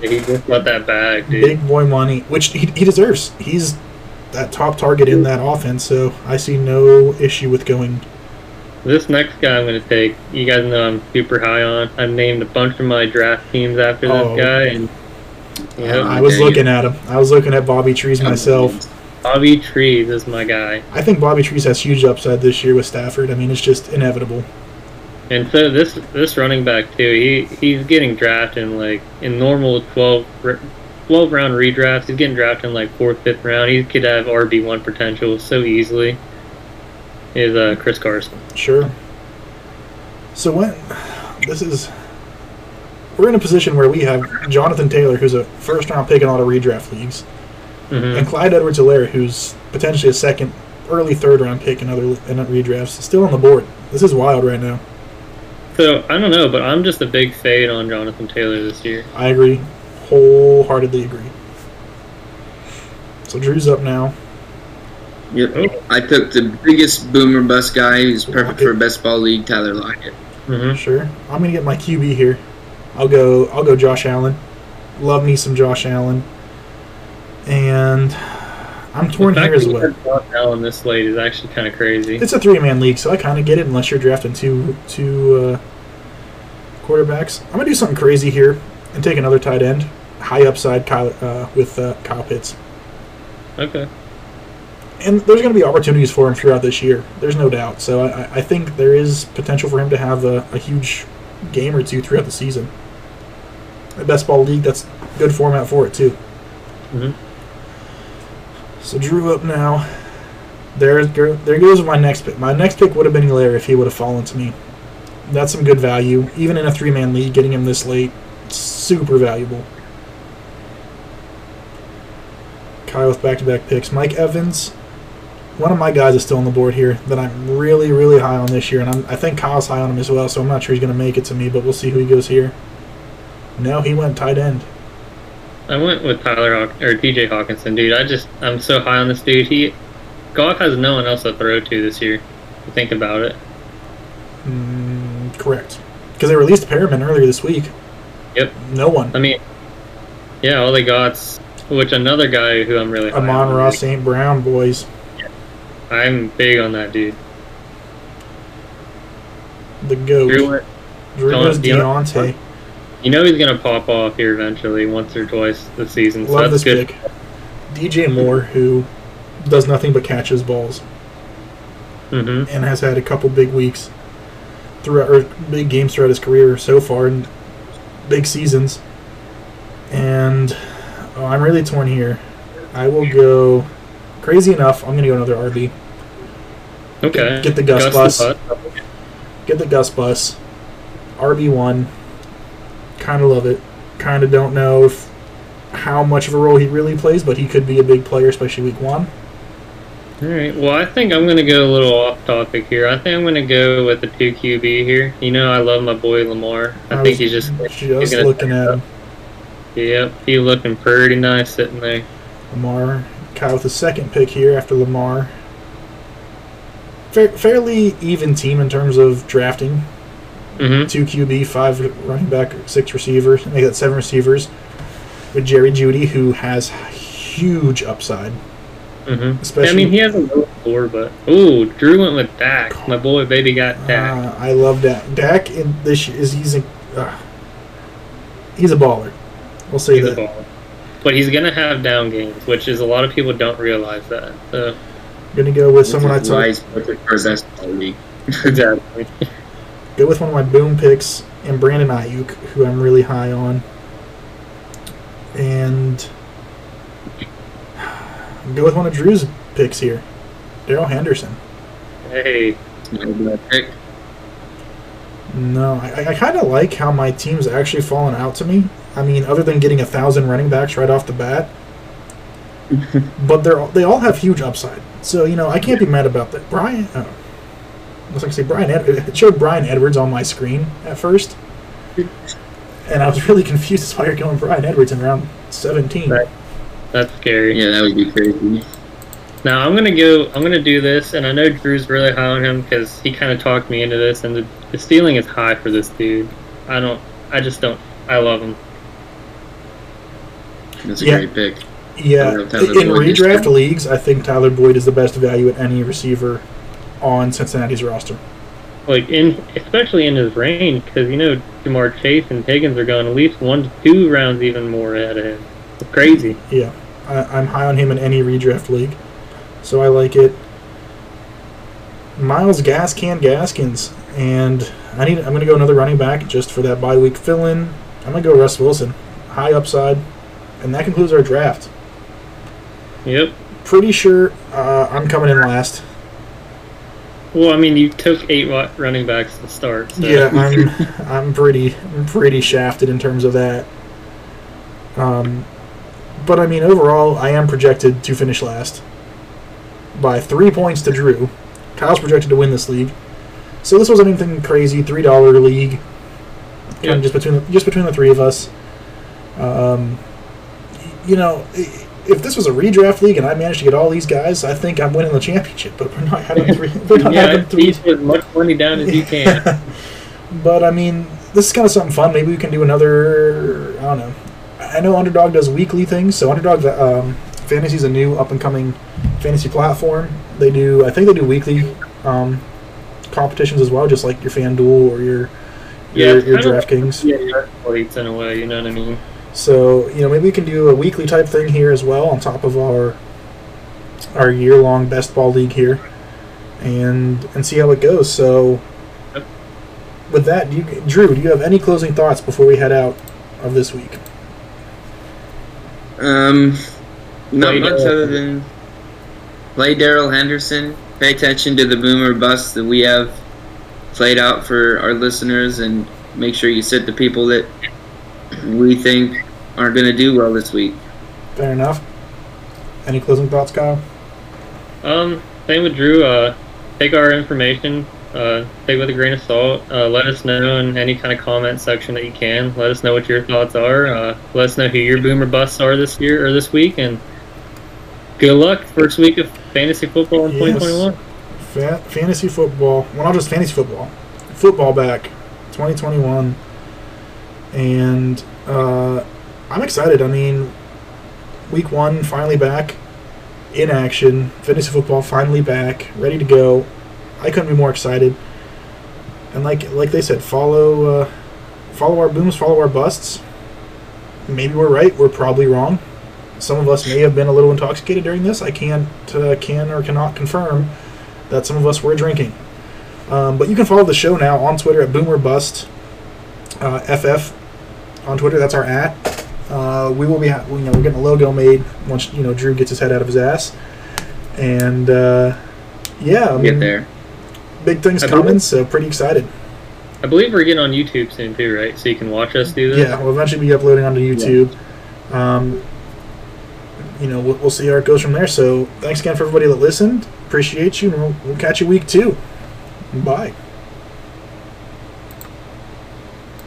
he just got that bag, dude. Big boy money, which he, he deserves. He's that top target in that offense, so I see no issue with going. This next guy I'm going to take, you guys know I'm super high on. I've named a bunch of my draft teams after this Oh. guy, and Yep. I was there you looking at him. I was looking at Bobby Trees myself. Bobby Trees is my guy. I think Bobby Trees has huge upside this year with Stafford. I mean, it's just inevitable. And so this this running back too, he he's getting drafted in like in normal 12, 12 round redrafts. He's getting drafted in like fourth, fifth round. He could have RB one potential so easily. Is uh, Chris Carson? Sure. So when this is, we're in a position where we have Jonathan Taylor, who's a first round pick in a lot of redraft leagues, hmm and Clyde Edwards-Helaire, who's potentially a second, early third round pick in other in other redrafts, still on the board. This is wild right now. So I don't know, but I'm just a big fade on Jonathan Taylor this year. I agree, wholeheartedly agree. So Drew's up now. Yep. I took the biggest boomer bust guy who's perfect for a best ball league, Tyler Lockett. hmm Sure, I'm gonna get my QB here. I'll go. I'll go Josh Allen. Love me some Josh Allen. And I'm torn here as well. Allen this late is actually kind of crazy. It's a three man league, so I kind of get it unless you're drafting two two uh, quarterbacks. I'm gonna do something crazy here and take another tight end, high upside Kyle, uh, with uh, Kyle Pitts. Okay. And there's going to be opportunities for him throughout this year. There's no doubt. So I, I think there is potential for him to have a, a huge game or two throughout the season. A best ball league, that's good format for it too. Mhm. So Drew up now. There, there goes my next pick. My next pick would have been Helaire if he would have fallen to me. That's some good value. Even in a three man league, getting him this late, super valuable. Kyle with back to back picks. Mike Evans, one of my guys is still on the board here that I'm really, really high on this year, and I'm, I think Kyle's high on him as well. So I'm not sure he's going to make it to me, but we'll see who he goes here. No, he went tight end. I went with Tyler Haw- or TJ Hockenson, dude. I just I'm so high on this dude. He Goff has no one else to throw to this year. Think about it. Mm, correct, because they released Perriman earlier this week. Yep. No one. I mean, yeah, all they got's which another guy who I'm really high Amon on. Ross St. Brown boys. I'm big on that dude. The goat. Drew Drew, went- goes Deon- Diontae. You know he's gonna pop off here eventually, once or twice this season. So Love that's this good. pick. DJ Moore, who does nothing but catches balls. hmm and has had a couple big weeks throughout or big games throughout his career so far and big seasons. And oh, I'm really torn here. I will go crazy enough. I'm gonna go another RB. Okay. Get the Gus bus. the Get the Gus bus. RB one. Kind of love it. Kind of don't know if how much of a role he really plays, but he could be a big player, especially week one. All right. Well, I think I'm gonna go a little off topic here. I think I'm gonna go with the two QB here. You know, I love my boy Lamar. I, I think he's just Just gonna looking at him. Yep, he looking pretty nice sitting there. Lamar. Kyle with the second pick here after Lamar. Fair, fairly even team in terms of drafting. Hmm Two QB, five running back, six receivers. They got seven receivers with Jerry Jeudy, who has huge upside. Mm-hmm. Especially, I mean, he has a low score, but ooh, Drew went with Dak. My boy, baby, got Dak. uh, I love Dak. Dak in this is he's a uh, he's a baller. We'll say He's a that. baller. but he's gonna have down games, which is a lot of people don't realize that. So Gonna go with someone I Which is took. why he's perfect for his best ball league. exactly. Go with one of my boom picks and Brandon Aiyuk, who I'm really high on. And go with one of Drew's picks here, Darrell Henderson. hey, Not a bad pick. No, I, I kind of like how my team's actually fallen out to me. I mean, other than getting a thousand running backs right off the bat, but they're all, they all have huge upside. So you know, I can't be mad about that. Brian, oh, was like say Brian. Ed, it showed Bryan Edwards on my screen at first, and I was really confused as why you're going Bryan Edwards in round seventeen. Right. that's scary. Yeah, that would be crazy. Now I'm gonna go. I'm gonna do this, and I know Drew's really high on him because he kind of talked me into this, and the, the ceiling is high for this dude. I don't. I just don't. I love him. That's a Yeah. great pick. Yeah, I wrote Tyler in Boyd redraft leagues, I think Tyler Boyd is the best value at any receiver on Cincinnati's roster. Like in, especially in his range, because you know Ja'Marr Chase and Higgins are going at least one to two rounds even more ahead of him. It's crazy. Yeah, I, I'm high on him in any redraft league, so I like it. Myles Gascan Gaskins, and I need. I'm going to go another running back just for that bye week fill in. I'm going to go Russ Wilson, high upside, and that concludes our draft. Yep. Pretty sure uh, I'm coming in last. Well, I mean, you took eight wa- running backs to start. So. Yeah, I'm I'm pretty I'm pretty shafted in terms of that. Um, but I mean, overall, I am projected to finish last by three points to Drew. Kyle's projected to win this league, so this wasn't anything crazy. Three dollar league, kind Yeah. just between the, just between the three of us. Um, you know. i- If this was a redraft league and I managed to get all these guys, I think I'm winning the championship. But we're not having three. We're not yeah, having three. as much money down as you can. but I mean, this is kind of something fun. Maybe we can do another. I don't know. I know Underdog does weekly things, so Underdog um, Fantasy is a new up and coming fantasy platform. They do, I think they do weekly um, competitions as well, just like your FanDuel or your Yeah, your, DraftKings. yeah, athletes in a way. You know what I mean? So you know, maybe we can do a weekly type thing here as well, on top of our our year long best ball league here, and and see how it goes. So, with that, do you, Drew, do you have any closing thoughts before we head out of this week? Um, not Play much Darrell. other than play Darrell Henderson. Pay attention to the boomer bust that we have played out for our listeners, and make sure you sit the people that we think are going to do well this week. Fair enough. Any closing thoughts, Kyle? Um, same with Drew. Uh, take our information. Uh, take it with a grain of salt. Uh, let us know in any kind of comment section that you can. Let us know what your thoughts are. Uh, let us know who your boomer busts are this year or this week, and good luck first week of fantasy football in Yes. 2021. Fa- fantasy football. Well, not just fantasy football. Football back, 2021, and uh, I'm excited. I mean, week one finally back in action. Fantasy football finally back, ready to go. I couldn't be more excited. And like like they said, follow uh, follow our booms, follow our busts. Maybe we're right. We're probably wrong. Some of us may have been a little intoxicated during this. I can't uh, can or cannot confirm that some of us were drinking. Um, but you can follow the show now on Twitter at Boom or Bust uh, FF on Twitter. That's our at. Uh, we will be, ha- you know, we're getting a logo made once you know Drew gets his head out of his ass, and uh, yeah, I Get mean, there. big things I coming. So pretty excited. I believe we're getting on YouTube soon too, right? So you can watch us do this. Yeah, we'll eventually be uploading onto YouTube. Um, you know, we'll, we'll see how it goes from there. So thanks again for everybody that listened. Appreciate you, and we'll, we'll catch you week two. Bye.